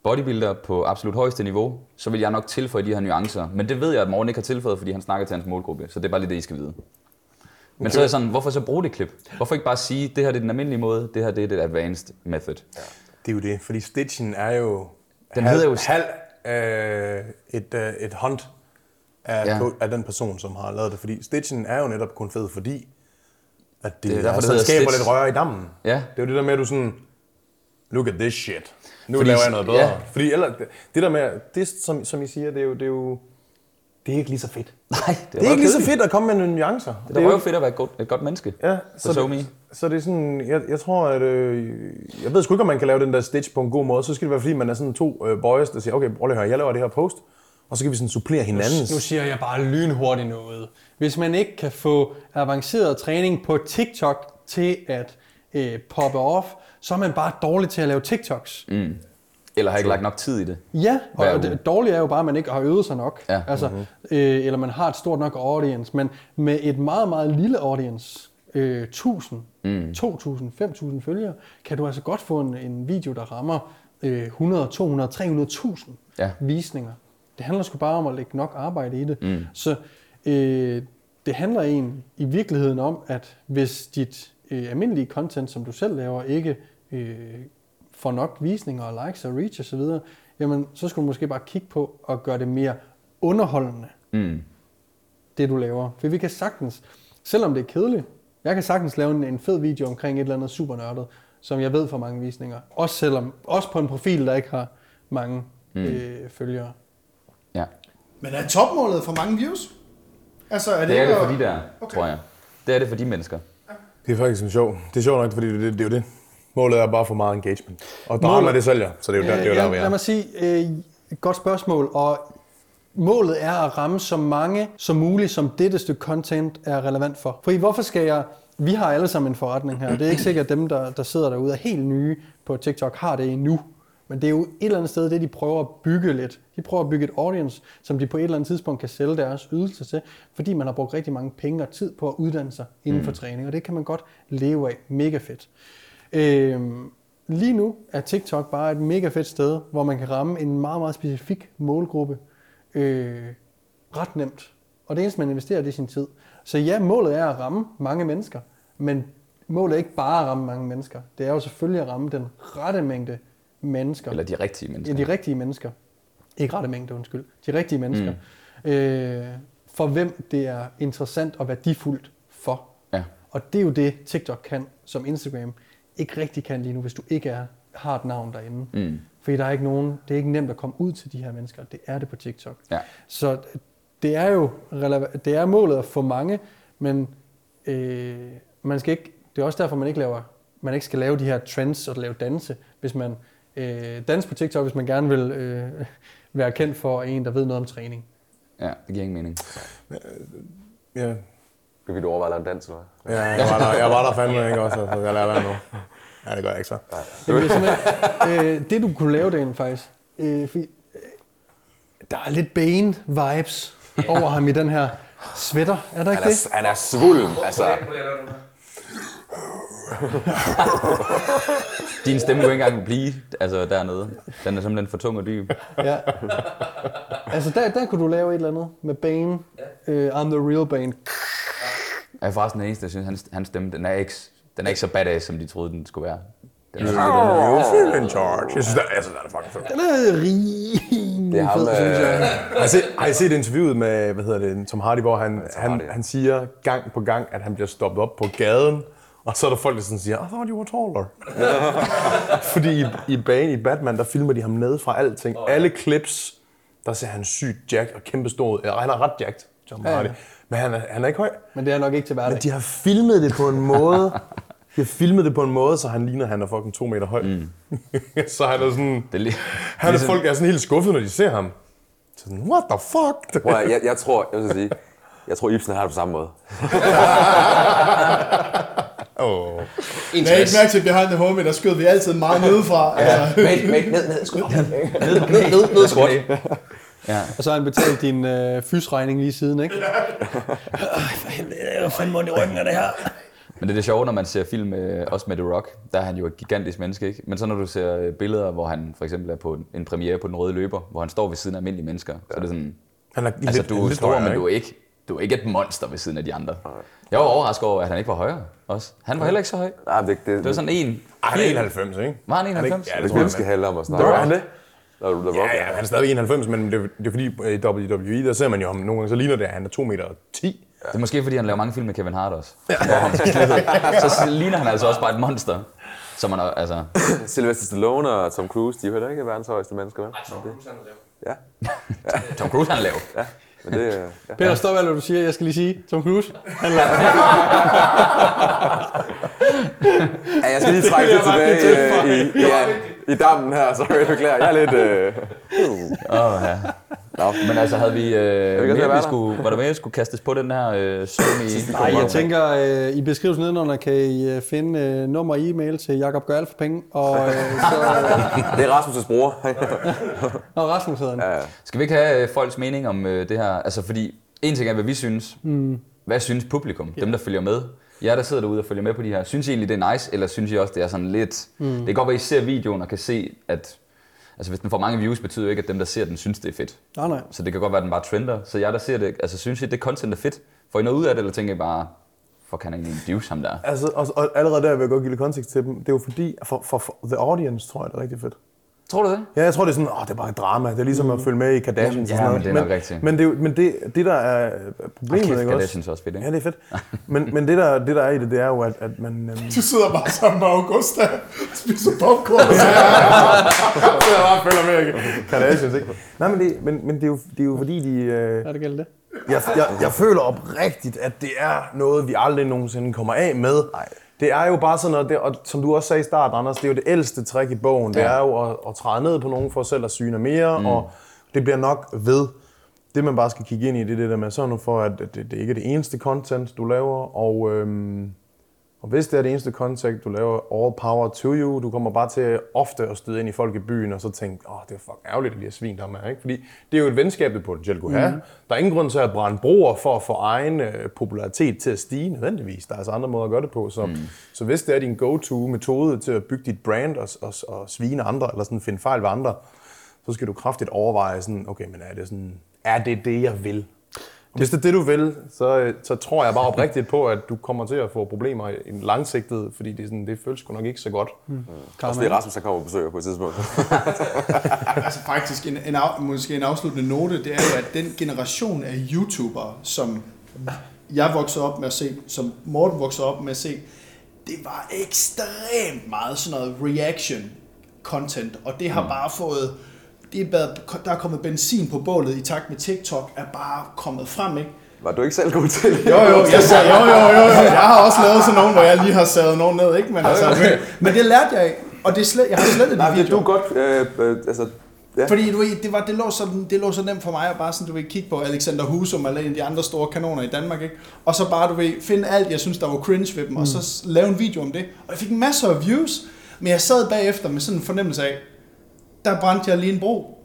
bodybuilder på absolut højeste niveau, så vil jeg nok tilføje de her nuancer. Men det ved jeg, at Morten ikke har tilføjet, fordi han snakker til hans målgruppe. Så det er bare lige det, I skal vide. Men så er jeg sådan, hvorfor så bruge det klip? Hvorfor ikke bare sige, det her det er den almindelige måde, det her det er det advanced method? Det er jo det, fordi stitchen er jo Den halv, hedder jo- halv øh, et, øh, et hånd af, Ja. ja. af den person, som har lavet det. Fordi stitchen er jo netop kun fed, fordi at det, Det er derfor, altså, det skaber stitch. lidt røre i dammen. Ja. Det er jo det der med, at du sådan, look at this shit. Nu Fordi- laver jeg noget bedre. ja. Fordi ellers, det, det der med, det som, som I siger, det er jo, det er jo det er ikke lige så fedt. Nej, Det er ikke lige så fedt at komme med nogle nuancer. Det er jo- fedt at være et godt, et godt menneske. Ja, Så so me. det, så det er sådan, jeg, jeg tror, at, øh, jeg ved sgu ikke, om man kan lave den der stitch på en god måde. Så skal det være, fordi man er sådan to øh, boys, der siger, okay, prøv lige at høre, jeg laver det her post, og så kan vi sådan supplere hinandens. Nu siger jeg bare lynhurtigt noget. Hvis man ikke kan få avanceret træning på TikTok til at øh, poppe off, så er man bare dårlig til at lave TikToks. Mm. Eller har ikke lagt nok tid i det. Ja, og det dårlige er jo bare, at man ikke har øvet sig nok. Ja. Altså, øh, eller man har et stort nok audience. Men med et meget, meget lille audience, øh, 1000, mm. 2000, 5000 følgere, kan du altså godt få en, en video, der rammer øh, 100, 200, 300.000 Ja. visninger. Det handler sgu bare om at lægge nok arbejde i det. Mm. Så øh, det handler egentlig i virkeligheden om, at hvis dit øh, almindelige content, som du selv laver, ikke øh, får nok visninger og likes og reach osv., jamen så skulle du måske bare kigge på at gøre det mere underholdende, Mm. det du laver. For vi kan sagtens, selvom det er kedeligt, jeg kan sagtens lave en, en fed video omkring et eller andet super nørdet, som jeg ved får mange visninger. Også, selvom, også på en profil, der ikke har mange mm. øh, følgere. Ja. Men er topmålet for mange views? Altså, er det, Det er det for de der, Okay. tror jeg. Det er det for de mennesker. Det er faktisk en sjov. Det er sjovt nok, fordi det, det, det er jo det. Målet er bare at få meget engagement. Og drama, det sælger, så det er jo der, det er jo der, vi Øh, lad er. mig sige, øh, godt spørgsmål, og målet er at ramme så mange som muligt, som dette stykke content er relevant for. Fordi hvorfor skal jeg... Vi har alle sammen en forretning her. Det er ikke sikkert, at dem, der, der sidder derude er helt nye på TikTok, har det endnu. Men det er jo et eller andet sted, det de prøver at bygge lidt. De prøver at bygge et audience, som de på et eller andet tidspunkt kan sælge deres ydelser til, fordi man har brugt rigtig mange penge og tid på at uddanne sig inden for træning, og det kan man godt leve af. Mega fedt. Øhm, lige nu er TikTok bare et mega fedt sted, hvor man kan ramme en meget, meget specifik målgruppe øh, ret nemt. Og det eneste, man investerer, det er sin tid. Så ja, målet er at ramme mange mennesker, men målet er ikke bare at ramme mange mennesker. Det er jo selvfølgelig at ramme den rette mængde mennesker. Eller de rigtige Ja, mennesker. de rigtige mennesker. Ikke rette mængde, undskyld. De rigtige mennesker. Mm. Øh, for hvem det er interessant og værdifuldt for. Ja. Og det er jo det, TikTok kan, som Instagram ikke rigtig kan lige nu, hvis du ikke er, har et navn derinde. Mm. Fordi der er ikke nogen, det er ikke nemt at komme ud til de her mennesker. Det er det på TikTok. Ja. Så det er jo det er målet at få mange, men øh, man skal ikke, det er også derfor, man ikke, laver, man ikke skal lave de her trends og lave danse, hvis man øh, danser på TikTok, hvis man gerne vil øh, være kendt for en, der ved noget om træning. ja, det giver ingen mening. Ja, Skal vi overveje at lave en dans, eller hvad? ja jeg, var der, jeg var der fandme ikke også, altså, jeg lader være nu. Ja, det gør jeg ikke så. Det, simpelthen, øh, det du kunne lave derinde faktisk, øh, fordi, øh, der er lidt Bane-vibes over ham i den her sweater, er der ikke Han det? er, han er svulm, altså. Din stemme kunne ikke engang blive altså, dernede. Den er simpelthen for tung og dyb. Ja. Altså der, der kunne du lave et eller andet med Bane. Øh, I'm the real Bane. Jeg er forresten den eneste, der synes, hans, hans stemme, den er, ikke, den er ikke så badass, som de troede, den skulle være. Den er, You feel in charge. Jeg synes, det, jeg synes, det er fucking fedt. Den er rimelig Det er ham, fed, synes jeg. øh, Har I, set, har I set interviewet med, hvad hedder det, Tom Hardy, hvor han, han, Hardy. han siger gang på gang, at han bliver stoppet op på gaden, og så er der folk, der sådan siger, I thought you were taller. Fordi i, i bane i Batman, der filmer de ham ned fra alting. Alle clips, der ser han sygt jacked og kæmpe stor ud. Han er ret jacked, Tom Ja, ja. Men han er, han er ikke høj. Men det er nok ikke til hverdag. Men de har filmet det på en måde, de har filmet det på en måde, så han ligner, at han er fucking to meter høj. Mm. så han er sådan, Det er lige, han er, folk er sådan helt skuffet, når de ser ham. Så sådan, what the fuck? Prøv, jeg, jeg, tror, jeg vil sige, jeg tror, Ibsen har det på samme måde. oh. Jeg har ikke mærke til behind the homie, der skød vi altid meget nedefra. Altså. Mate, mate, ned, ned, sgu. ned på knæ. Ned, ned, skråt. Ja. Og så har han betalt din øh, fysregning lige siden, ikke? Ej, for helvede, jeg er fandme ondt i ryggen af det her. Men det er det sjove, når man ser film, øh, også med The Rock, der er han jo et gigantisk menneske, ikke? Men så når du ser øh, billeder, hvor han for eksempel er på en, en premiere på Den Røde Løber, hvor han står ved siden af almindelige mennesker, så er det sådan, Han er altså lidt, du er lidt stor, højere, men ikke? du er, ikke, du er ikke et monster ved siden af de andre. Jeg var overrasket over, at han ikke var højere også. Han var heller ikke så høj. Nej, det, det, Det var sådan en... Ej, han er 91, ikke? Var han Er det 91? ikke? Ja, det det er tror det, jeg. vi skal handle om at The Rock, Ja, ja, han er stadig 91, men det er, det er fordi øh, i WWE, der ser man jo ham nogle gange, så ligner det, at han er 2 meter 10. Det er måske, fordi han laver mange film med Kevin Hart også. Han slide. så ligner han altså også bare et monster. Som man, er- altså, Sylvester Stallone og Tom Cruise, de er jo heller ikke verdens højeste mennesker, vel? Ja, Tom Cruise han er lav. ja. Men det, ja. Peter, stop alt, hvad du siger. Jeg skal lige sige, Tom Cruise, han ja, jeg skal lige trække det tilbage øh, i, i, ja, i dammen her, så jeg beklager. Jeg er lidt... Øh... Åh, ja. Nå. Men altså, havde vi, øh, mere, vi der? skulle, var der mere, vi skulle kastes på den her øh, stormy? Nej, jeg tænker, øh, i beskrivelsen nedenunder kan I øh, finde øh, nummer og e-mail til Jakob Gør alt for penge, og øh, så... Øh, Det er Rasmus' bror. og Rasmus hedder han. ja, ja. Skal vi ikke have øh, folks mening om øh, det her? Altså, fordi en ting er, hvad vi synes. Mm. Hvad synes publikum? Dem, der følger med. Jer, der sidder derude og følger med på de her. Synes I egentlig, det er nice? Eller synes I også, det er sådan lidt... Mm. Det kan godt være, I ser videoen og kan se, at... Altså, hvis den får mange views, betyder jo ikke, at dem, der ser den, synes, det er fedt. Nej, nej. Så det kan godt være, at den bare trender. Så jer, der ser det, altså, synes I, det content er fedt? Får I noget ud af det, eller tænker I bare, fuck, han er egentlig en divs, ham der? Altså, og, og allerede der vil jeg godt give lidt kontekst til dem. Det er jo fordi, for, for, for the audience, tror jeg, det er rigtig fedt. Tror du det? Ja, jeg tror, det er sådan, åh, det er bare et drama. Det er ligesom at følge med i Kardashians Ja, og sådan men noget. det er nok rigtigt. Men, det, men det, det, der er problemet, Kæft, ikke også? Er også fedt, ikke? Ja, det er fedt. Men, men det, der, det, der er i det, det er jo, at, at man... Øhm, Du sidder bare sammen med Augusta og spiser popcorn. jeg bare følger med i Kardashians, ikke? Nej, men det, men, men det, er jo, det er jo fordi, de... Øh, Er det gælder det? jeg, jeg, jeg føler oprigtigt, at det er noget, vi aldrig nogensinde kommer af med. Nej. Det er jo bare sådan noget, det, og som du også sagde i starten, Anders, det er jo det ældste trick i bogen. Det Ja. er jo at, at træde ned på nogen for selv at syne mere, mm. og det bliver nok ved. Det man bare skal kigge ind i, det er det der med, så nu for, at det, det ikke er det eneste content, du laver, og, øhm, og hvis det er det eneste content, du laver, all power to you, du kommer bare til ofte at støde ind i folk i byen, og så tænke, åh, det er fucking ærgerligt, at de har svin der med, ikke? Fordi det er jo et venskab, du potentielt kunne have. Der er ingen grund til at brænde broer for at få egen øh, popularitet til at stige nødvendigvis. Der er altså andre måder at gøre det på. Så, mm. så hvis det er din go-to-metode til at bygge dit brand og, og, og svine andre, eller sådan finde fejl ved andre, så skal du kraftigt overveje sådan, okay, men er det sådan, er det det, jeg vil? Og Hvis det er det, du vil, så, øh, så tror jeg bare oprigtigt på, at du kommer til at få problemer i en langsigtet, fordi det, sådan, det føles sgu nok ikke så godt. Også det er Rasmus, der kommer på besøg på et tidspunkt. altså faktisk en, en, af, måske en afsluttende note, det er jo, at den generation af YouTubere, som jeg voksede op med at se, som Morten voksede op med at se, det var ekstremt meget sådan noget reaction content, og det har mm. bare fået, det er der er kommet benzin på bålet i takt med TikTok, er bare kommet frem, ikke? Var du ikke selv god til det? Jo, jo, jeg sagde, jo, jo, jo, jo. Jeg har også lavet sådan nogen, hvor jeg lige har savet nogen ned, ikke? Men, altså, men, men det lærte jeg ikke, og det er slet, jeg har slettet de Nej, det du godt... Øh, øh, altså, ja. Fordi du ved, det, var, det, lå så, det lå så nemt for mig at bare sådan, du ved, kigge på Alexander Husum eller en af de andre store kanoner i Danmark, ikke? Og så bare, du ved, finde alt, jeg synes, der var cringe ved dem, mm. og så s- lave en video om det. Og jeg fik masser af views, men jeg sad bagefter med sådan en fornemmelse af, der brændte jeg lige en bro.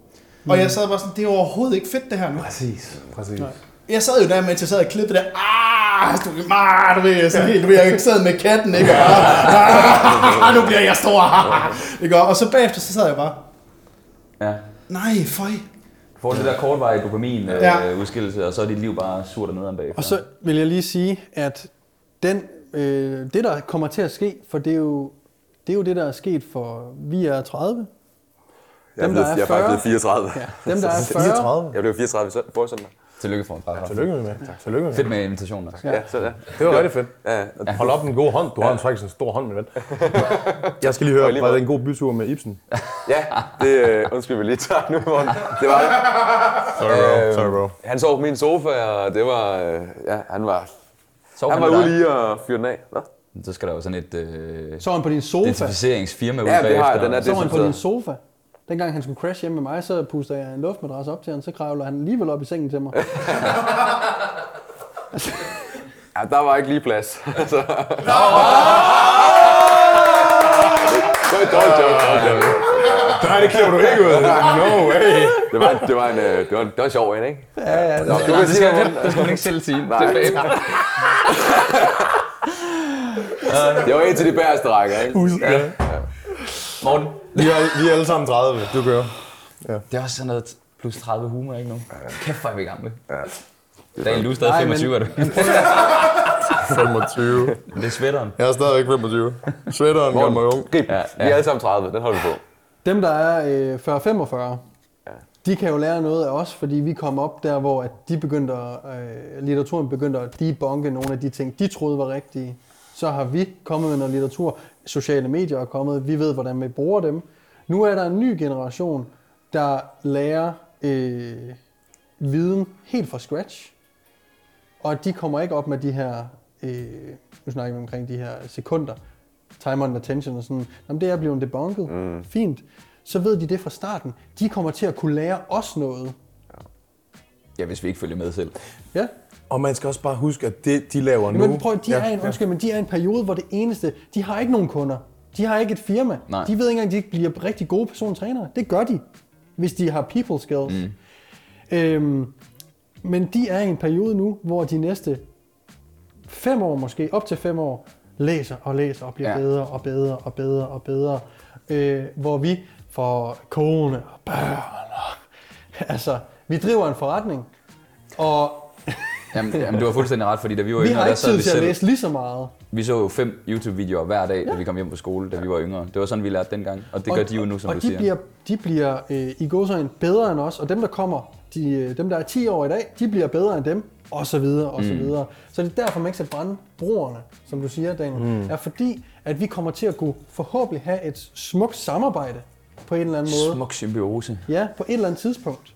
Mm. Og jeg sad bare sådan, det er overhovedet ikke fedt det her nu. Præcis. Præcis. Jeg sad jo der, mens jeg sad og klippede det. Ah, du, ah, du ved, sådan helt, du ved, jeg sad med katten, ikke? Og, ah, ah, nu bliver jeg stor. Ah, ikke? Og så bagefter, så sad jeg bare, Ja. nej, føj. Du får det der kortvarige dopamin øh, Ja. udskillelse, og så er dit liv bare surt og nedad bagefter. Og så vil jeg lige sige, at den, øh, det, der kommer til at ske, for det er, jo, det er jo det, der er sket for, vi er 30, Jeg er, Dem, der blevet, er jeg er faktisk 40. blevet 34. Ja, dem, der er 40, 34. Jeg blev 34 i forrige søndag. Tillykke for en Ja, tillykke med. Tillykke med. Fedt med invitationen også. Ja, så ja. Det var rigtig fedt. ja. ja. Hold op en god hånd. Du har faktisk en stor hånd, min ven. Jeg skal lige høre, lige var det en god bytur med Ibsen? ja det, øh, undskyld, vi lige tager nu. Morten. Det var det. Sorry, bro. Øhm, Sorry, bro. Han sov på min sofa, og det var... Øh, ja, han var, Så han var ude lige og fyre den af. Nå? Så skal der jo sådan et øh, så var han på din sofa. identificeringsfirma ud Ja, det bagefter. har jeg. Den er Så var han på din sofa. Dengang han skulle crash hjemme med mig, så puster jeg en luftmadras op til ham, så kravler han alligevel op i sengen til mig. Ja, der var ikke lige plads. Så- det var joke. joke. Nej, det klipper du ikke ud. No way. Det var, en- det var en, øh, det var en, det var en sjov en, ikke? Ja, ja, Nå, du kan sige. Det skal man ikke selv sige. Nej. Det er. Det var en til de bæreste rækker, ikke? Ja. Morten, Vi er, vi er alle sammen 30. Du kører. det er også sådan noget plus 30 humor, ikke nu? Kæft, hvor er vi gamle. Daniel, du er stadig Nej, men- 25, er du? 25. Det er svætteren. Jeg er stadigvæk 25. Sweateren gør mig ung. Grib. Ja, Vi er alle sammen 30, den holder vi på. Dem, der er øh, 40-45, de kan jo lære noget af os, fordi vi kom op der, hvor at de begyndte at, øh, litteraturen begyndte at debunke nogle af de ting, de troede var rigtige. Så har vi kommet med noget litteratur. Sociale medier er kommet. Vi ved, hvordan vi bruger dem. Nu er der en ny generation, der lærer øh, viden helt fra scratch. Og de kommer ikke op med de her, øh, nu snakker vi omkring de her sekunder, time on attention og sådan, Jamen, det er blevet debunket, mm. fint. Så ved de det fra starten. De kommer til at kunne lære os noget. Ja, hvis vi ikke følger med selv. Ja, Og man skal også bare huske, at det, de laver nu... men prøv, de er en, undskyld, men de er i en periode, hvor det eneste, de har ikke nogen kunder. De har ikke et firma. Nej. De ved ikke engang, at de ikke bliver rigtig gode persontrænere. Det gør de, hvis de har people skills. Mm. Øhm, men de er i en periode nu, hvor de næste fem år måske, op til fem år, læser og læser og bliver Ja. ja. bedre og bedre og bedre og bedre. Øh, hvor vi får kone og børn. Og, altså, vi driver en forretning, og Jamen, jamen, du har fuldstændig ret, fordi da vi var vi yngre, har der ikke sad tid vi til at læse lige så meget. Vi så jo fem YouTube-videoer hver dag, da vi kom hjem fra skole, da vi var yngre. Det var sådan, vi lærte dengang, og det gør de jo nu, som og du de siger. Bliver, de bliver øh, i gåsøjne bedre end os, og dem, der kommer, de, øh, dem, der er 10 år i dag, de bliver bedre end dem, og så videre, og så Mm. videre. Så det er derfor, man ikke skal brænde broerne, som du siger, Daniel. Mm. Er fordi, at vi kommer til at kunne forhåbentlig have et smukt samarbejde på en eller anden måde. Smuk symbiose. Ja, på et eller andet tidspunkt.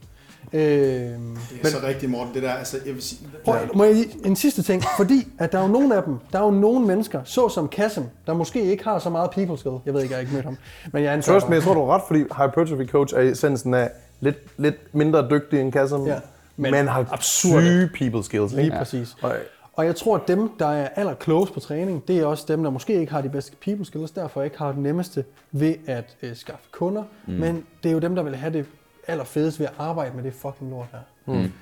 Øh, Det er så rigtigt, Morten. Det der, altså, jeg vil sige, Prøv, må jeg lige, en sidste ting, fordi at der er jo nogle af dem, der er jo nogle mennesker, såsom Kassem, der måske ikke har så meget people skill. Jeg ved ikke, jeg har ikke mødt ham. Men jeg antager Trust me, jeg tror, du har ret, fordi hypertrophy coach er i essensen af lidt, lidt mindre dygtig end Kassem, Ja, ja, men men, men har absurde. syge people skills. Lige Ikke? præcis. Og, Og jeg tror, at dem, der er aller close på træning, det er også dem, der måske ikke har de bedste people skills, derfor ikke har det nemmeste ved at øh, skaffe kunder. Mm. Men det er jo dem, der vil have det allerfedeste ved at arbejde med det fucking lort her. Mm.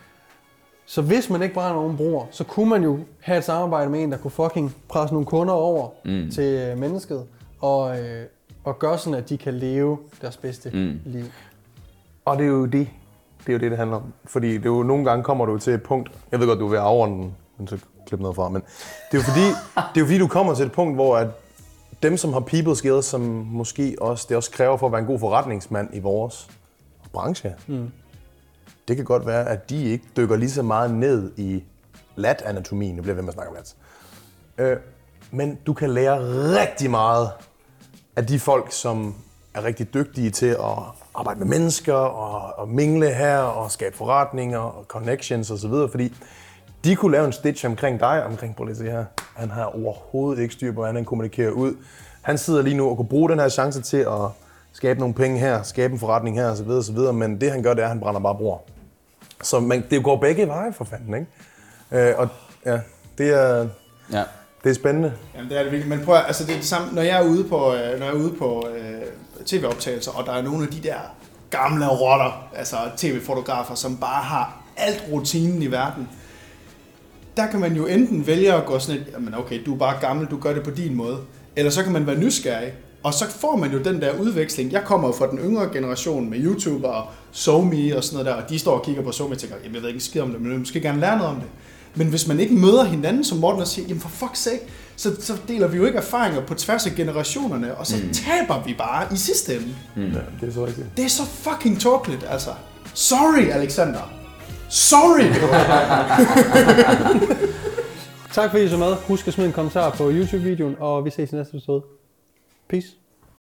Så hvis man ikke brænder nogen broer, så kunne man jo have et samarbejde med en, der kunne fucking presse nogle kunder over mm. til øh, mennesket, og, øh, og gøre sådan, at de kan leve deres bedste mm. liv. og det er jo det. Det er jo det, det handler om. Fordi det er jo, nogle gange kommer du til et punkt, jeg ved godt, du er ved at afrunde den, men så klip noget fra, men det er jo fordi, det er jo fordi du kommer til et punkt, hvor at dem, som har people skills, som måske også, det også kræver for at være en god forretningsmand i vores branche, mm. det kan godt være, at de ikke dykker lige så meget ned i lat-anatomien. Nu bliver jeg ved med at snakke om lat. Øh, men du kan lære rigtig meget af de folk, som er rigtig dygtige til at arbejde med mennesker og, og mingle her og skabe forretninger og connections osv., fordi de kunne lave en stitch omkring dig, omkring prøv lige se her. Han har overhovedet ikke styr på, hvordan han kommunikerer ud. Han sidder lige nu og kunne bruge den her chance til at skabe nogle penge her, skabe en forretning her osv. osv. Men det han gør, det er, at han brænder bare bror. Så man, det går begge veje for fanden, ikke? Øh, og ja, det er, Ja. det er spændende. Jamen, det er det virkelig. Men prøv at, altså det er det samme, når jeg er ude på, øh, når jeg er ude på øh, tv-optagelser, og der er nogle af de der gamle rotter, altså tv-fotografer, som bare har alt rutinen i verden. Der kan man jo enten vælge at gå sådan et, jamen okay, du er bare gammel, du gør det på din måde. Eller så kan man være nysgerrig. Og så får man jo den der udveksling. Jeg kommer jo fra den yngre generation med YouTuber og SoMe og sådan noget der, og de står og kigger på SoMe og tænker, jamen jeg ved ikke en skid om det, men jeg vil måske gerne lære noget om det. Men hvis man ikke møder hinanden, som Morten også siger, jamen for fuck's sake, så, så deler vi jo ikke erfaringer på tværs af generationerne, og så mm. taber vi bare i sidste ende. Mm. Ja, det er så rigtigt. Det er så fucking tåbeligt, altså. Sorry, Alexander. Sorry! tak fordi I så med. Husk at smide en kommentar på YouTube-videoen, og vi ses i næste episode. Peace.